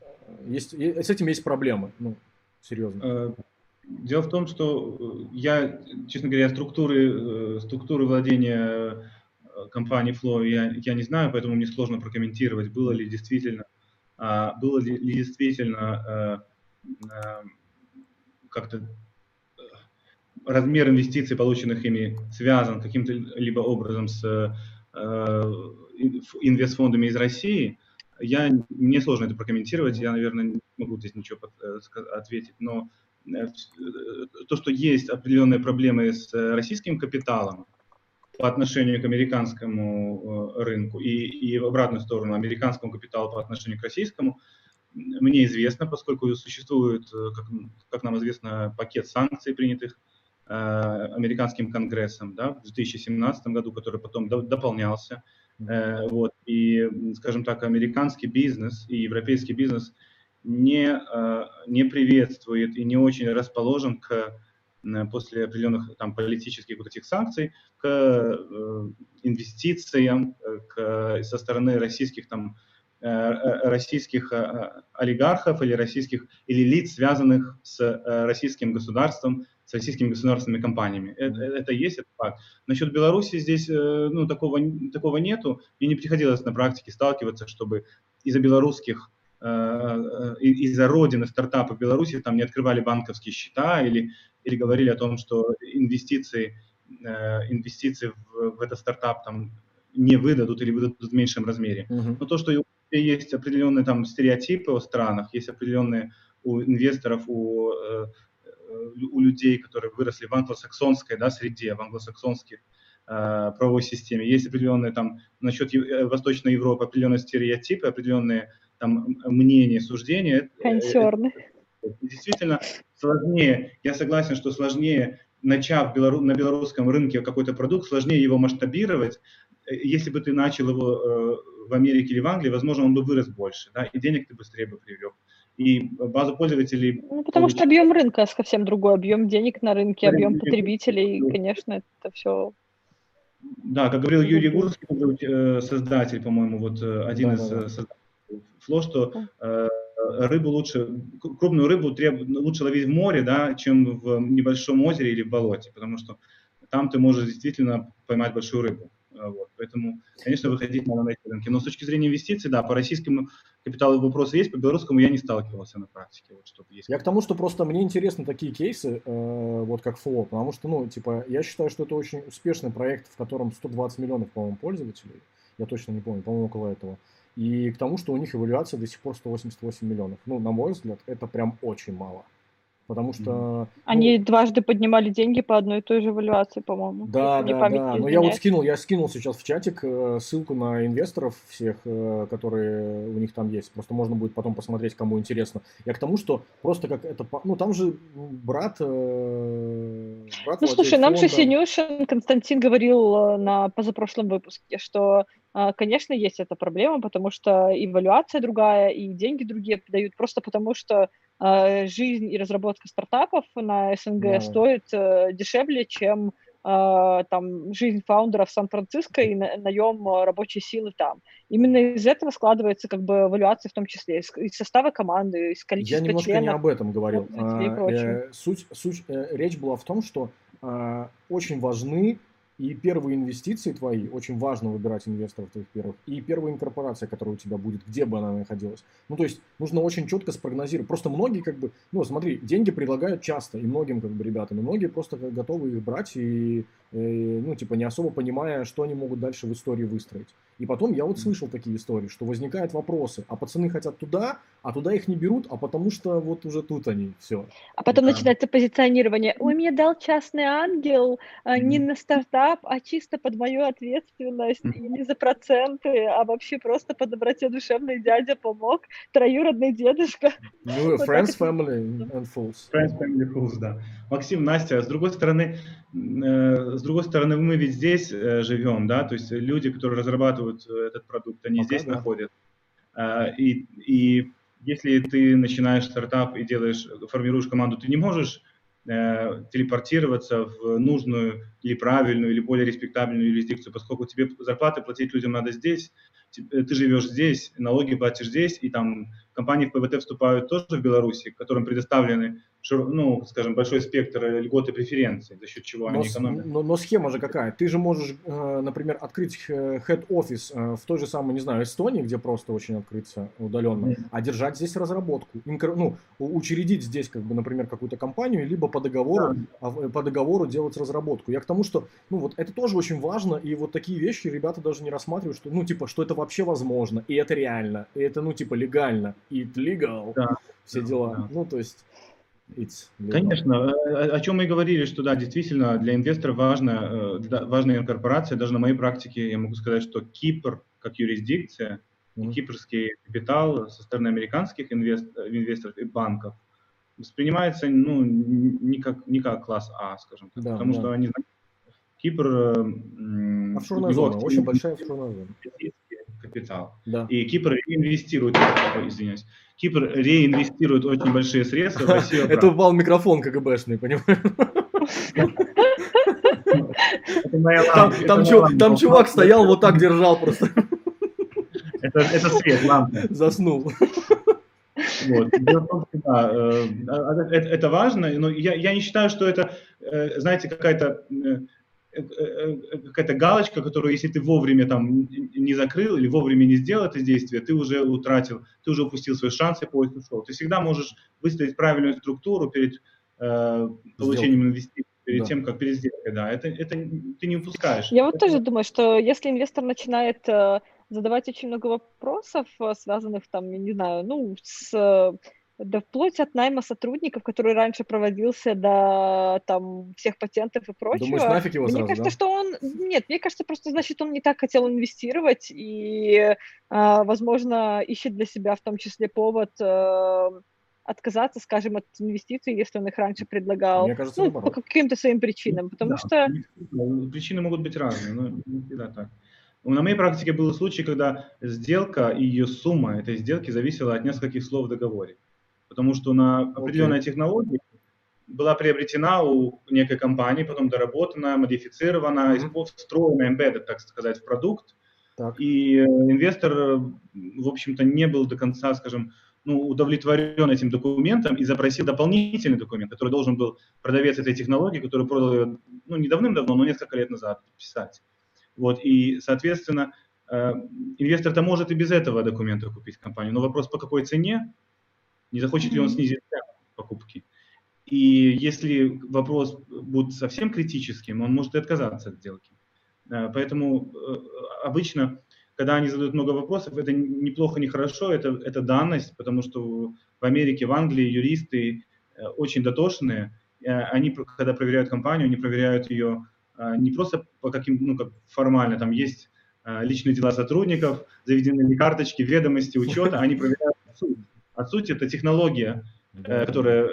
э, есть, с этим есть проблемы, ну, серьезно. Дело в том, что я, честно говоря, структуры, структуры владения компанией Flow я, я не знаю, поэтому мне сложно прокомментировать, было ли действительно, а, было ли, действительно как-то э, размер инвестиций, полученных ими, связан каким-то либо образом с э, ф- инвестфондами из России. Я, мне сложно это прокомментировать, я, наверное, не могу здесь ничего э, ответить, но э, э, то, что есть определенные проблемы с э, российским капиталом по отношению к американскому э, рынку и, и в обратную сторону американскому капиталу по отношению к российскому, мне известно, поскольку существует, э, как, как нам известно, пакет санкций, принятых э, американским конгрессом да, в 2017 году, который потом до- дополнялся. Э, вот, и, скажем так, американский бизнес и европейский бизнес не, э, не приветствует и не очень расположен к после определенных там политических вот этих санкций к э, инвестициям э, к, со стороны российских там российских э, олигархов или российских или лиц, связанных с э, российским государством, с российскими государственными компаниями. Это, это есть, это факт. Насчет Беларуси здесь э, ну, такого, такого нету. Мне не приходилось на практике сталкиваться, чтобы из-за белорусских э, э, из-за родины стартапа в Беларуси там не открывали банковские счета или, или говорили о том, что инвестиции, э, инвестиции в, в этот стартап там не выдадут или выдадут в меньшем размере. Мгм. Но то, что есть определенные там стереотипы о странах, есть определенные у инвесторов, у, э, э, у людей, которые выросли в англосаксонской да, среде, в англосаксонских э, правовой системе, есть определенные там насчет Восточной Европы определенные стереотипы, определенные там мнения, суждения. Консерны. Действительно сложнее, я согласен, что сложнее, начав белору- на белорусском рынке какой-то продукт, сложнее его масштабировать. Э, Если бы ты начал его э, в Америке или в Англии, возможно, он бы вырос больше, да, и денег ты быстрее бы привлек. И базу пользователей... Ну, потому что объем рынка совсем другой, объем денег на рынке, Объем потребителей, конечно, это все. Да, как говорил Юрий. Гурский, э, создатель, по-моему, вот один из Да-да-да. э, создателей Фло, что э, рыбу лучше, крупную рыбу треб- лучше ловить в море, да, чем в небольшом озере или в болоте, потому что там ты можешь действительно поймать большую рыбу. Э, Вот. Поэтому, конечно, выходить надо на эти рынки. Но с точки зрения инвестиций, да, по российскому капиталу вопросы есть, по белорусскому я не сталкивался на практике. Вот, чтобы есть. Я к тому, что просто мне интересны такие кейсы, э, вот как Flow, потому что, ну, типа, я считаю, что это очень успешный проект, в котором 120 миллионов, по-моему, пользователей, я точно не помню, по-моему, около этого. И к тому, что у них эвалюация до сих пор 188 миллионов. Ну, на мой взгляд, это прям очень мало. Потому что... ну, Они дважды поднимали деньги по одной и той же эвалюации, по-моему. Да, да, память да. Но я вот скинул, я скинул сейчас в чатик э, ссылку на инвесторов всех, э, которые у них там есть. Просто можно будет потом посмотреть, кому интересно. Я к тому, что просто как это, ну там же брат, э, брат Ну, слушай, нам же. Синюшин Константин говорил на позапрошлом выпуске, что, конечно, есть эта проблема, потому что и валюация другая, и деньги другие дают, просто потому что жизнь и разработка стартапов на СНГ Да. стоит э, дешевле, чем э, там жизнь фаундера в Сан-Франциско и на- наем э, рабочей силы там. Именно из этого складывается как бы валюация в том числе, из, из состава команды, из Я количества немножко не членов. об этом говорил. А, э, Суть, суть, э, речь была в том, что а, очень важны и первые инвестиции твои, очень важно выбирать инвесторов твоих первых, и первая инкорпорация, которая у тебя будет, где бы она находилась. Ну, то есть нужно очень четко спрогнозировать. Просто многие как бы, ну, смотри, деньги предлагают часто, и многим как бы ребятам, и многие просто готовы их брать и, ну, типа, не особо понимая, что они могут дальше в истории выстроить. И потом я вот слышал такие истории, что возникают вопросы, а пацаны хотят туда, а туда их не берут, а потому что вот уже тут они, все. А потом Да. начинается позиционирование. Ой, мне дал частный ангел а, не на стартап, а чисто под мою ответственность, и не за проценты, а вообще просто по доброте душевной дядя помог, троюродный дедушка. Ну, Вот friends, это- family and fools. Friends, family, fools, да. Максим, Настя, с другой стороны, э, с другой стороны, мы ведь здесь э, живем, да, то есть люди, которые разрабатывают э, этот продукт, они Пока здесь да. находят. А, И, и если ты начинаешь стартап и делаешь, формируешь команду, ты не можешь э, телепортироваться в нужную или правильную, или более респектабельную юрисдикцию, поскольку тебе зарплаты платить людям надо здесь, э, ты живешь здесь, налоги платишь здесь, и там компании в ПВТ вступают тоже в Беларуси, которым предоставлены, ну, скажем, большой спектр льгот и преференций, за счет чего Но, они экономят. но- но схема же какая? Ты же можешь, э, например, открыть э, head-офис э, в той же самой, не знаю, Эстонии, где просто очень открыться удаленно, Мгм. а держать здесь разработку. Ну, учредить здесь, как бы, например, какую-то компанию, либо по договору, а в- по договору делать разработку. Я к тому, что, ну, вот это тоже очень важно, и вот такие вещи ребята даже не рассматривают, что, ну, типа, что это вообще возможно, и это реально, и это, ну, типа, легально, it legal, Да. все дела. да. Ну, то есть. Конечно, э, о о чем мы и говорили, что да, действительно для инвесторов важна, э, да, важная инкорпорация. Даже на моей практике я могу сказать, что Кипр как юрисдикция, и кипрский капитал со стороны американских инвест- э, инвесторов и банков воспринимается ну, не, как, не как класс А, скажем так, Да, потому да. что они знают, Кипр Офшорная его зона, активы очень большая офшорная зона. Капитал. Да. И Кипр реинвестирует, извиняюсь, Кипр реинвестирует очень большие средства в Россию. Это упал микрофон КГБшный, понимаешь? Там, лампа, лампа. чувак стоял, вот так держал просто, Это, это свет лампы. заснул. Вот. Да, э, а, это, это важно, но я, я не считаю, что это, э, знаете, какая-то э, какая-то галочка, которую, если ты вовремя там не закрыл или вовремя не сделал это действие, ты уже утратил, ты уже упустил свой шанс и поезд ушел. Ты всегда можешь выстроить правильную структуру перед э, получением инвестиций, перед Да. тем, как перед сделкой, да, это, это ты не упускаешь. Я вот Это- тоже думаю, что если инвестор начинает э, задавать очень много вопросов, э, связанных там, я не знаю, ну, с э, да вплоть от найма сотрудников, который раньше проводился до там всех патентов и прочего. Думаешь, нафиг его Мне сразу, кажется, да? что он... Нет, мне кажется, просто значит, он не так хотел инвестировать и, а, возможно, ищет для себя в том числе повод э, отказаться, скажем, от инвестиций, если он их раньше предлагал. Мне кажется, ну, по каким-то своим причинам. Потому Да, что... ну, Причины могут быть разные, но не всегда так. На моей практике был случай, когда сделка и ее сумма этой сделки зависела от нескольких слов в договоре. Потому что на определенная технология была приобретена у некой компании, потом доработана, модифицирована, испо- встроена, embedded, так сказать, в продукт. Так. И э, инвестор, в общем-то, не был до конца, скажем, ну, удовлетворен этим документом и запросил дополнительный документ, который должен был продавец этой технологии, который продал ее, ну, не давным-давно, но несколько лет назад писать. Вот, и, соответственно, э, инвестор-то может и без этого документа купить компанию, но вопрос, по какой цене, не захочет ли он снизить покупки. И если вопрос будет совсем критическим, он может и отказаться от сделки. Э, Поэтому э, обычно, когда они задают много вопросов, это неплохо, не хорошо, это, это данность, потому что в Америке, в Англии юристы э, очень дотошные. Они, когда проверяют компанию, они проверяют ее не просто по каким, ну, как формально, там есть личные дела сотрудников, заведены ли карточки, ведомости, учета, они проверяют суть. А суть это технология, э, которая э,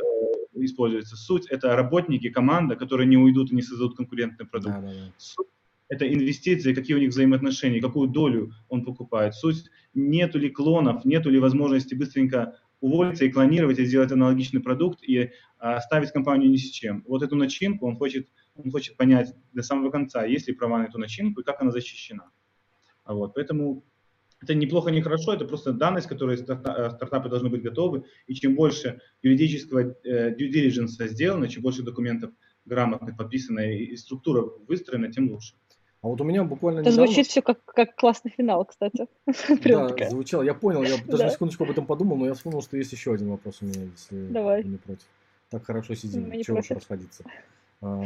используется. Суть это работники, команда, которые не уйдут и не создадут конкурентный продукт. Да, да, да. Суть – это инвестиции, какие у них взаимоотношения, какую долю он покупает. Суть – нету ли клонов, нету ли возможности быстренько уволиться и клонировать, и сделать аналогичный продукт, и а, оставить компанию ни с чем. Вот эту начинку он хочет, он хочет понять до самого конца, есть ли права на эту начинку и как она защищена. А Вот, поэтому это неплохо, не хорошо, это просто данность, которой э, стартапы должны быть готовы. И чем больше юридического э, due diligence сделано, чем больше документов грамотно подписано и, и структура выстроена, тем лучше. А вот у меня буквально Это недавно... звучит все как, как классный финал, кстати. Прям Да, такая. звучало. Я понял, я даже Да. на секундочку об этом подумал, но я вспомнил, что есть еще один вопрос у меня, если Давай. не против. Так хорошо сидим, Мы не чего уж расходиться. А,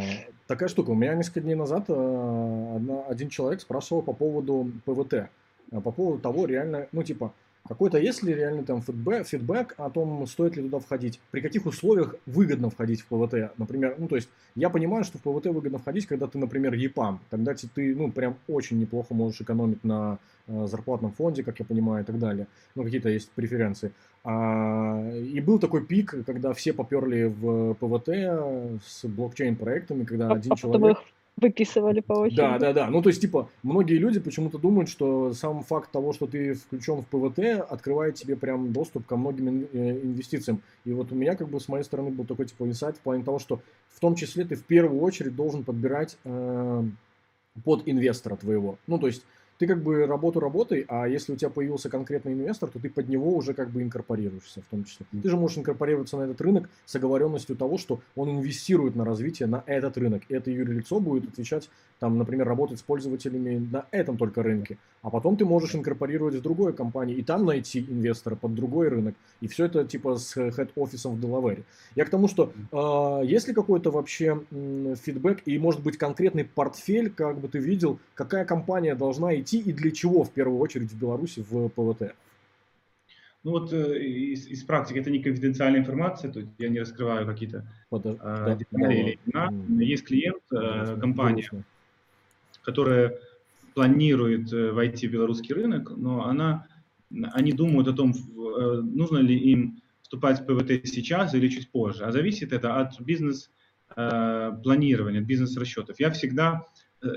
такая штука. У меня несколько дней назад а, одна- один человек спрашивал по поводу ПВТ. А, По поводу того, реально, ну, типа, какой-то есть ли реально там фидбэк, фидбэк о том, стоит ли туда входить, при каких условиях выгодно входить в ПВТ. Например, ну, то есть, я понимаю, что в ПВТ выгодно входить, когда ты, например, ЕПАМ. Тогда ты, ну, прям очень неплохо можешь экономить на э, зарплатном фонде, как я понимаю, и так далее. Ну, какие-то есть преференции. А, и был такой пик, когда все поперли в ПВТ с блокчейн-проектами, когда А, один а человек... их выписывали по очереди. Да, да, да. Ну, то есть, типа, многие люди почему-то думают, что сам факт того, что ты включен в ПВТ, открывает тебе прям доступ ко многим э, инвестициям. И вот у меня, как бы, с моей стороны был такой, типа, инсайт в плане того, что в том числе ты в первую очередь должен подбирать э, под инвестора твоего. Ну, то есть, ты как бы работу работай, а если у тебя появился конкретный инвестор, то ты под него уже как бы инкорпорируешься в том числе. Ты же можешь инкорпорироваться на этот рынок с оговоренностью того, что он инвестирует на развитие на этот рынок. И это юрлицо будет отвечать, там, например, работать с пользователями на этом только рынке. А потом ты можешь инкорпорировать в другой компании и там найти инвестора под другой рынок. И все это типа с хед-офисом в Делавере. Я к тому, что э, есть ли какой-то вообще м, фидбэк и, может быть, конкретный портфель, как бы ты видел, какая компания должна идти и для чего в первую очередь в Беларуси в ПВТ? Ну вот э, из, из практики это не конфиденциальная информация, то есть я не раскрываю какие-то Подож- э, да, детали да, или имена. м, Есть клиент, э, компания, грустно. которая планирует э, войти в белорусский рынок, но она, они думают о том, э, нужно ли им вступать в ПВТ сейчас или чуть позже. А зависит это от бизнес-планирования, от бизнес-расчетов. Я всегда,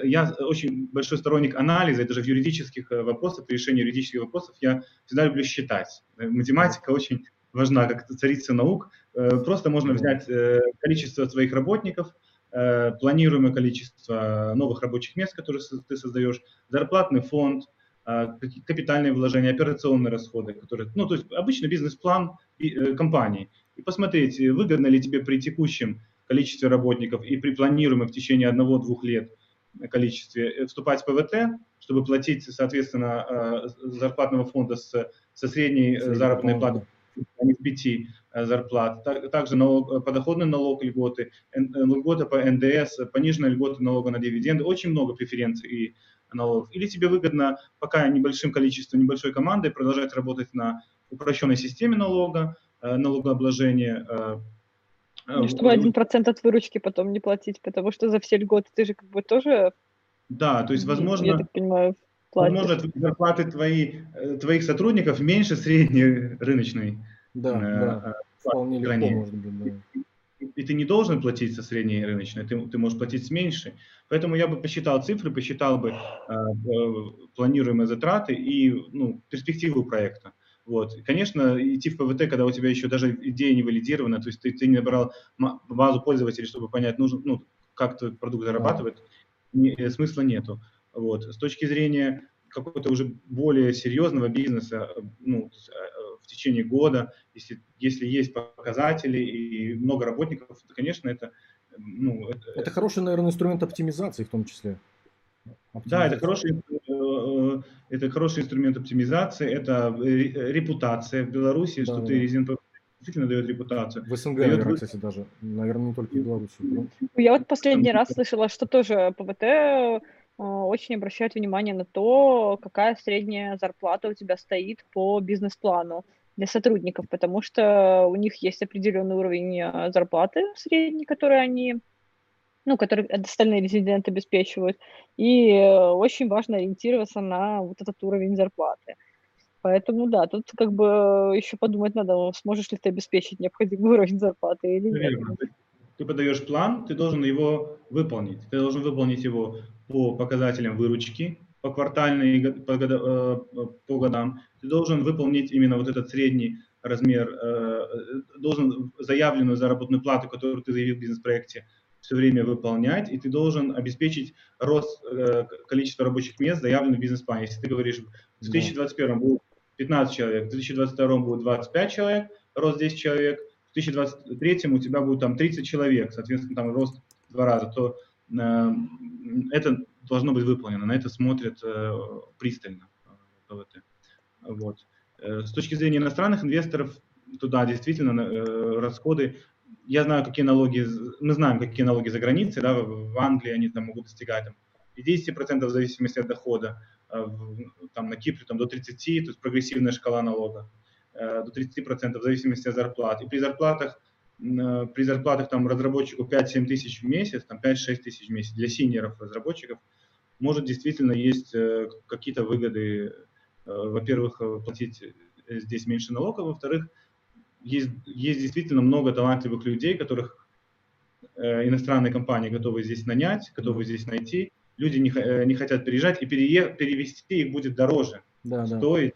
я очень большой сторонник анализа, и даже в юридических э, вопросах, при решении юридических вопросов, я всегда люблю считать. Э, Математика очень важна, как царица наук. Э, Просто можно взять э, количество своих работников, э, планируемое количество новых рабочих мест, которые ты создаешь, зарплатный фонд, э, капитальные вложения, операционные расходы, которые, ну, то есть обычно бизнес-план э, компании. И посмотреть, э, выгодно ли тебе при текущем количестве работников и при планируемом в течение одного-двух лет количестве э, вступать в ПВТ, чтобы платить, соответственно, э, зарплатного фонда с, со средней э, Средний заработной платой а не с пяти зарплат. Так- Также налог, подоходный налог льготы, льгота по НДС, пониженная льгота налога на дивиденды. Очень много преференций и налогов. Или тебе выгодно пока небольшим количеством, небольшой командой продолжать работать на упрощенной системе налога, налогообложения. Чтобы в- один процент от выручки потом не платить, потому что за все льготы ты же как бы тоже, Да, то есть, возможно, я так понимаю, платишь. Возможно, зарплаты твои, э, твоих сотрудников меньше средней рыночной. Да, э, да. Вполне легко может быть, да. И ты не должен платить со средней рыночной, ты, ты можешь платить с меньшей. Поэтому я бы посчитал цифры, посчитал бы э, э, планируемые затраты и ну, перспективу проекта. Вот. И, Конечно, идти в ПВТ, когда у тебя еще даже идея не валидирована, то есть ты, ты не набрал базу пользователей, чтобы понять, нужен, ну, как твой продукт зарабатывает, не- э, смысла нету. Вот. С точки зрения какого-то уже более серьезного бизнеса, э, ну, э, в течение года, если, если есть показатели и много работников, то, конечно, это, э, ну, это, Это хороший, наверное, инструмент оптимизации в том числе. да, это Оптимизации. хороший, это хороший инструмент оптимизации, это э, репутация в Беларуси, что Да, ты да. резидент действительно дает репутацию. В СНГ, Дает наверное, кстати, даже. Наверное, не только в Беларуси. Ну, Я вот последний раз слышала, что тоже ПВТ э, очень обращает внимание на то, какая средняя зарплата у тебя стоит по бизнес-плану для сотрудников, потому что у них есть определенный уровень э, зарплаты средний, который они, ну, который остальные резиденты обеспечивают, и э, очень важно ориентироваться на вот этот уровень зарплаты. Поэтому, да, тут как бы еще подумать надо, сможешь ли ты обеспечить необходимый уровень зарплаты или нет. Ты- подаешь план, ты должен его выполнить. Ты должен выполнить его по показателям выручки, по квартальной, по, э, по годам. Ты должен выполнить именно вот этот средний размер, э, должен заявленную заработную плату, которую ты заявил в бизнес-проекте, все время выполнять, и ты должен обеспечить рост э, количества рабочих мест, заявленных в бизнес-плане. Если ты говоришь, в Да. 2021 будет 15 человек, в 2022 будет 25 человек, рост 10 человек, в 2023 у тебя будет там 30 человек, соответственно, там рост в два раза, то э, это должно быть выполнено, на это смотрят э, пристально э, ПВТ. Вот. Э, С точки зрения иностранных инвесторов, то да, действительно, э, расходы, я знаю, какие налоги, мы знаем, какие налоги за границей, да, в Англии они там могут достигать там, 50% в зависимости от дохода, в- там на Кипре там, до 30%, то есть прогрессивная шкала налога, э, до 30% в зависимости от зарплат. И при зарплатах, э, при зарплатах там разработчику 5-7 тысяч в месяц, там 5-6 тысяч в месяц для синеров разработчиков, может действительно есть э, какие-то выгоды. Э, Во-первых, э, платить э, здесь меньше налогов, во-вторых, есть, есть действительно много талантливых людей, которых э, иностранные компании готовы здесь нанять, готовы здесь найти. Люди не, э, не хотят переезжать, и перее- перевести их будет дороже да. стоить.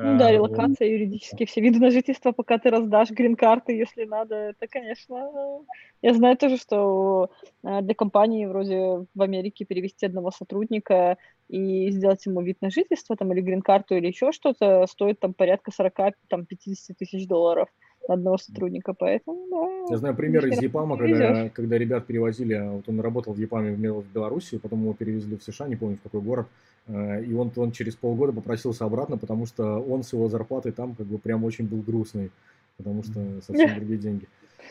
Ну да, Э, релокация, юридические все виды на жительство, пока ты раздашь грин-карты, если надо, это, конечно... Я знаю тоже, что э, для компании вроде в Америке перевести одного сотрудника и сделать ему вид на жительство, там, или грин-карту, или еще что-то, стоит там порядка 40-50 тысяч долларов на одного сотрудника, поэтому, да. Я знаю пример из повезёшь. когда, когда ребят перевозили, а вот он работал в Япаме в Беларуси, потом его перевезли в США, не помню в какой город, и он, он через полгода попросился обратно, потому что он с его зарплатой там как бы прям очень был грустный, потому что совсем другие деньги.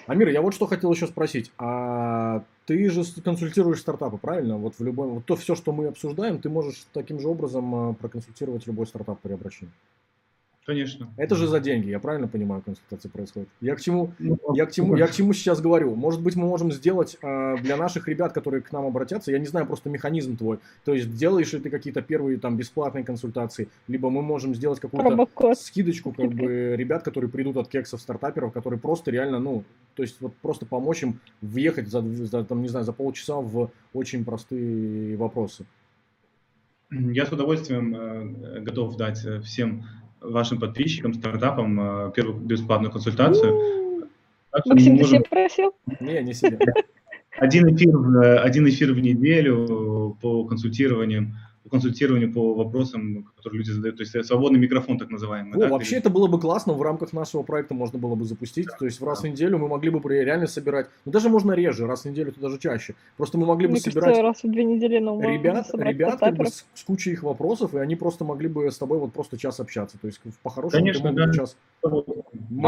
Амир, я вот что хотел еще спросить. А ты же консультируешь стартапы, правильно? Вот в любом, вот то все, что мы обсуждаем, ты можешь таким же образом э, проконсультировать любой стартап при обращении. Конечно. Это же за деньги, я правильно понимаю, консультация происходит? Я к чему, Ну, я к чему, я к чему сейчас говорю? Может быть, мы можем сделать э, для наших ребят, которые к нам обратятся, я не знаю просто механизм твой. То есть делаешь ли ты какие-то первые там бесплатные консультации, либо мы можем сделать какую-то Промокод. скидочку как бы ребят, которые придут от кексов стартаперов, которые просто реально, ну, то есть вот просто помочь им въехать за, за, там, не знаю, за полчаса в очень простые вопросы. Я с удовольствием э, готов дать э, всем вашим подписчикам, стартапам э, первую бесплатную консультацию. Максим, ты себе просил? Не, не себе. один эфир, в- один эфир в неделю по консультированиям консультированию по вопросам, которые люди задают. То есть э, свободный микрофон, так называемый. О, да, вообще перед- это было бы классно, в рамках нашего проекта можно было бы запустить, то есть в раз в неделю мы могли бы реально собирать, ну даже можно реже, раз в неделю, то даже чаще, просто мы могли бы Мне собирать кажется, раз в две недели, ну, можно ребят, ребят как бы с, с кучей их вопросов, и они просто могли бы с тобой вот просто час общаться, то есть по-хорошему Конечно, ты бы да. час. А Мы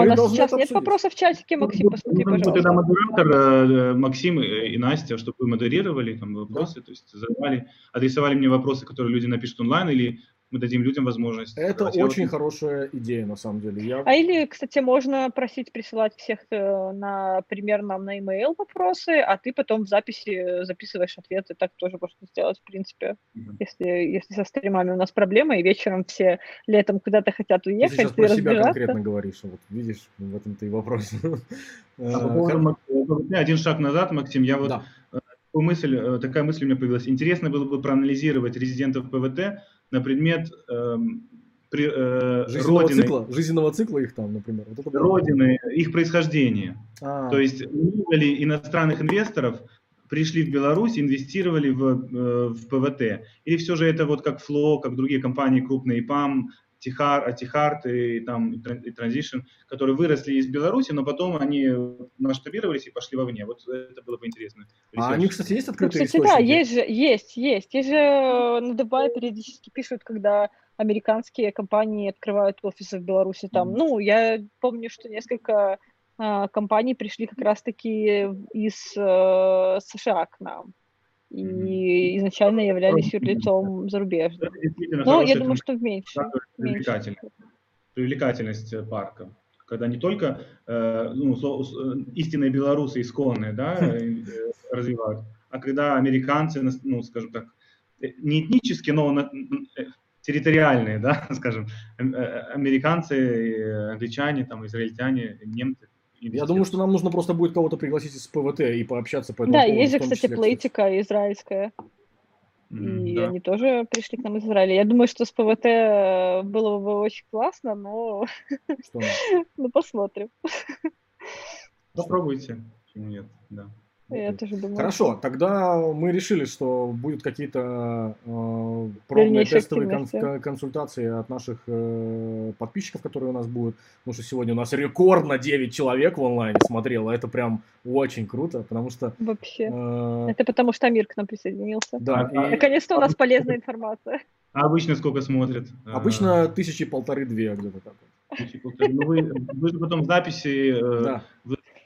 у нас сейчас нет вопросов в чатике, Максим, посмотри, будет тогда пожалуйста. модератор э, Максим и Настя, чтобы вы модерировали там вопросы, то есть задавали, адресовали мне вопросы, которые люди напишут онлайн, или мы дадим людям возможность. Это очень вот- хорошая идея, на самом деле. Я... А или, кстати, можно просить присылать всех, э, например, нам на e-mail вопросы, а ты потом в записи записываешь ответы. Так тоже можно сделать, в принципе. Мгм. Если, если со стримами у нас проблемы, и вечером все летом куда-то хотят Ты уехать сейчас и про себя конкретно говоришь, вот видишь, в этом-то и вопрос. Э, А по поводу э, один шаг назад, Максим, я вот Да. Такую мысль, э, такая мысль у меня появилась. Интересно было бы проанализировать резидентов ПВТ на предмет эм, при- э, Жизненного родины, цикла, жизненного цикла их там, например. Вот это родины, их происхождения. А, То есть много ли иностранных инвесторов пришли в Беларусь, инвестировали в, э, в ПВТ? Или все же это вот как Фло, как другие компании крупные, ПАМ, Тихар, Тихарт и, там, и Тран- и Transition, которые выросли из Беларуси, но потом они масштабировались и пошли вовне. Вот это было бы интересно. а они, кстати, есть Ну, открытые кстати, да, источники? есть же, есть, есть. Есть же э, на Дубае периодически пишут, когда американские компании открывают офисы в Беларуси там. Мгм. Ну, я помню, что несколько а, компаний пришли как раз-таки из э, США к нам. И изначально являлись юрлицом зарубежным. Но я хорошая думаю, что в меньше. показывает меньше. привлекательность, привлекательность э, парка. Когда не только э, ну, э, истинные белорусы исконные да, э, э, развивают, а когда американцы, ну, скажем так, не этнически, но территориальные, да, скажем, американцы, англичане, там, израильтяне, немцы. Я думаю, что нам нужно просто будет кого-то пригласить из ПВТ и пообщаться по этому Да, поводу, есть же, кстати, числе, плейтика израильская. И да. они тоже пришли к нам из Израиля. Я думаю, что с ПВТ э, было бы очень классно, но ну, посмотрим. Попробуйте, почему нет, да. Я тоже думаю. Хорошо, тогда мы решили, что будут какие-то э, пробные тестовые кон- консультации от наших э, подписчиков, которые у нас будут. Потому что сегодня у нас рекордно 9 человек в онлайне смотрело. Это прям очень круто, потому что... Вообще. э, Это потому что Амир к нам присоединился. да, А- и Наконец-то у нас полезная информация. А обычно сколько смотрят? Э, обычно тысячи полторы-две где-то так вот. тысячи полторы. Ну, вы, вы же потом записи, э, Да.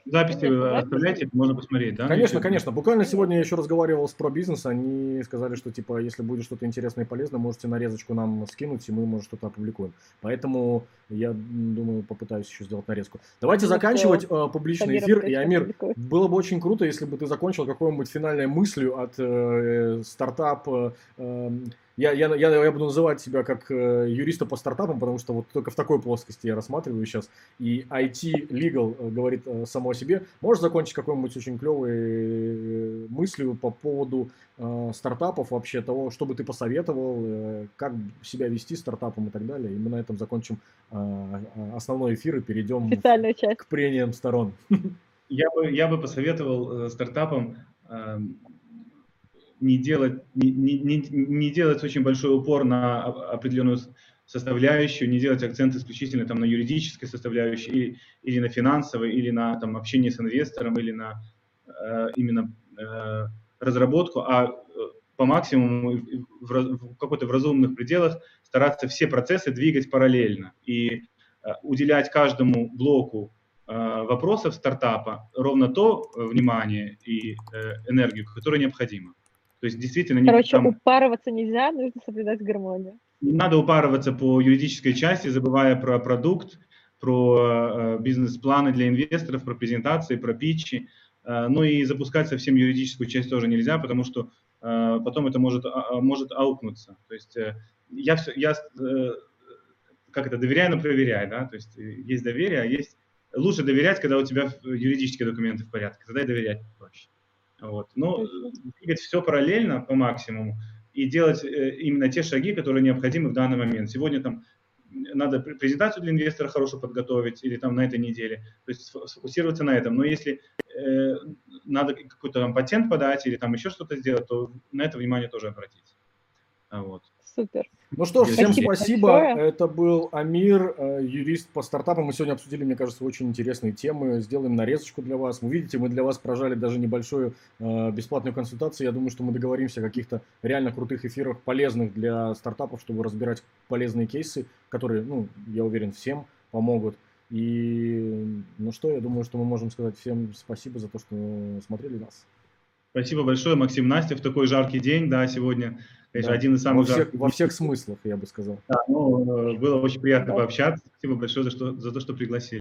Записи записи. оставляете, можно посмотреть, да? Конечно, конечно. Буквально сегодня я еще разговаривал с про бизнес. Они сказали, что типа, если будет что-то интересное и полезное, можете нарезочку нам скинуть, и мы, может, что-то опубликуем. Поэтому я думаю, попытаюсь еще сделать нарезку. Давайте Ну, заканчивать э, публичный эфир. И Амир, было бы очень круто, если бы ты закончил какой-нибудь финальной мыслью от э, стартап. э, я, я, я, я буду называть тебя как э, юриста по стартапам, потому что вот только в такой плоскости я рассматриваю сейчас. И IT Legal э, говорит э, само о себе. Можешь закончить какой-нибудь очень клевой э, мыслью по поводу э, стартапов, вообще того, что бы ты посоветовал, э, как себя вести стартапом и так далее. И мы на этом закончим э, э, основной эфир и перейдем к прениям сторон. Я бы, я бы посоветовал э, стартапам эм, не делать, не, не, не- делать очень большой упор на определенную составляющую, не делать акцент исключительно там, на юридической составляющей или, или на финансовой, или на там, общение с инвестором, или на э, именно э, разработку, а э, по максимуму в, в какой-то в разумных пределах стараться все процессы двигать параллельно и э, уделять каждому блоку э, вопросов стартапа ровно то э, внимание и энергию, которое необходимо. То есть действительно Короче, там упарываться нельзя, нужно соблюдать гармонию. не надо упарываться по юридической части, забывая про продукт, про э, бизнес-планы для инвесторов, про презентации, про питчи. Э, ну и запускать совсем юридическую часть тоже нельзя, потому что э, потом это может, а, а, может аукнуться. То есть я, всё- я как это, доверяю, но проверяю, да, то есть есть доверие, а есть лучше доверять, когда у тебя юридические документы в порядке, тогда и доверять проще. Вот. Но э, двигать все параллельно по максимуму и делать э, именно те шаги, которые необходимы в данный момент. Сегодня там надо пр- презентацию для инвестора хорошо подготовить или там на этой неделе, то есть сфо- сфокусироваться на этом. Но если э, надо какой-то там патент подать или там еще что-то сделать, то на это внимание тоже обратить. А Вот. Супер. Ну что ж, всем Спасибо спасибо. большое. Это был Амир, э, юрист по стартапам. Мы сегодня обсудили, мне кажется, очень интересные темы. Сделаем нарезочку для вас. Вы видите, мы для вас прожали даже небольшую э, бесплатную консультацию. Я думаю, что мы договоримся о каких-то реально крутых эфирах, полезных для стартапов, чтобы разбирать полезные кейсы, которые, ну, я уверен, всем помогут. И, ну что, я думаю, что мы можем сказать всем спасибо за то, что смотрели нас. Спасибо большое, Максим, Настя, в такой жаркий день, да, сегодня, конечно, Да. один из самых во, всех, жарких во всех смыслах, я бы сказал. Да, ну, э, было очень приятно пообщаться. Спасибо большое за, что, за то, что пригласили.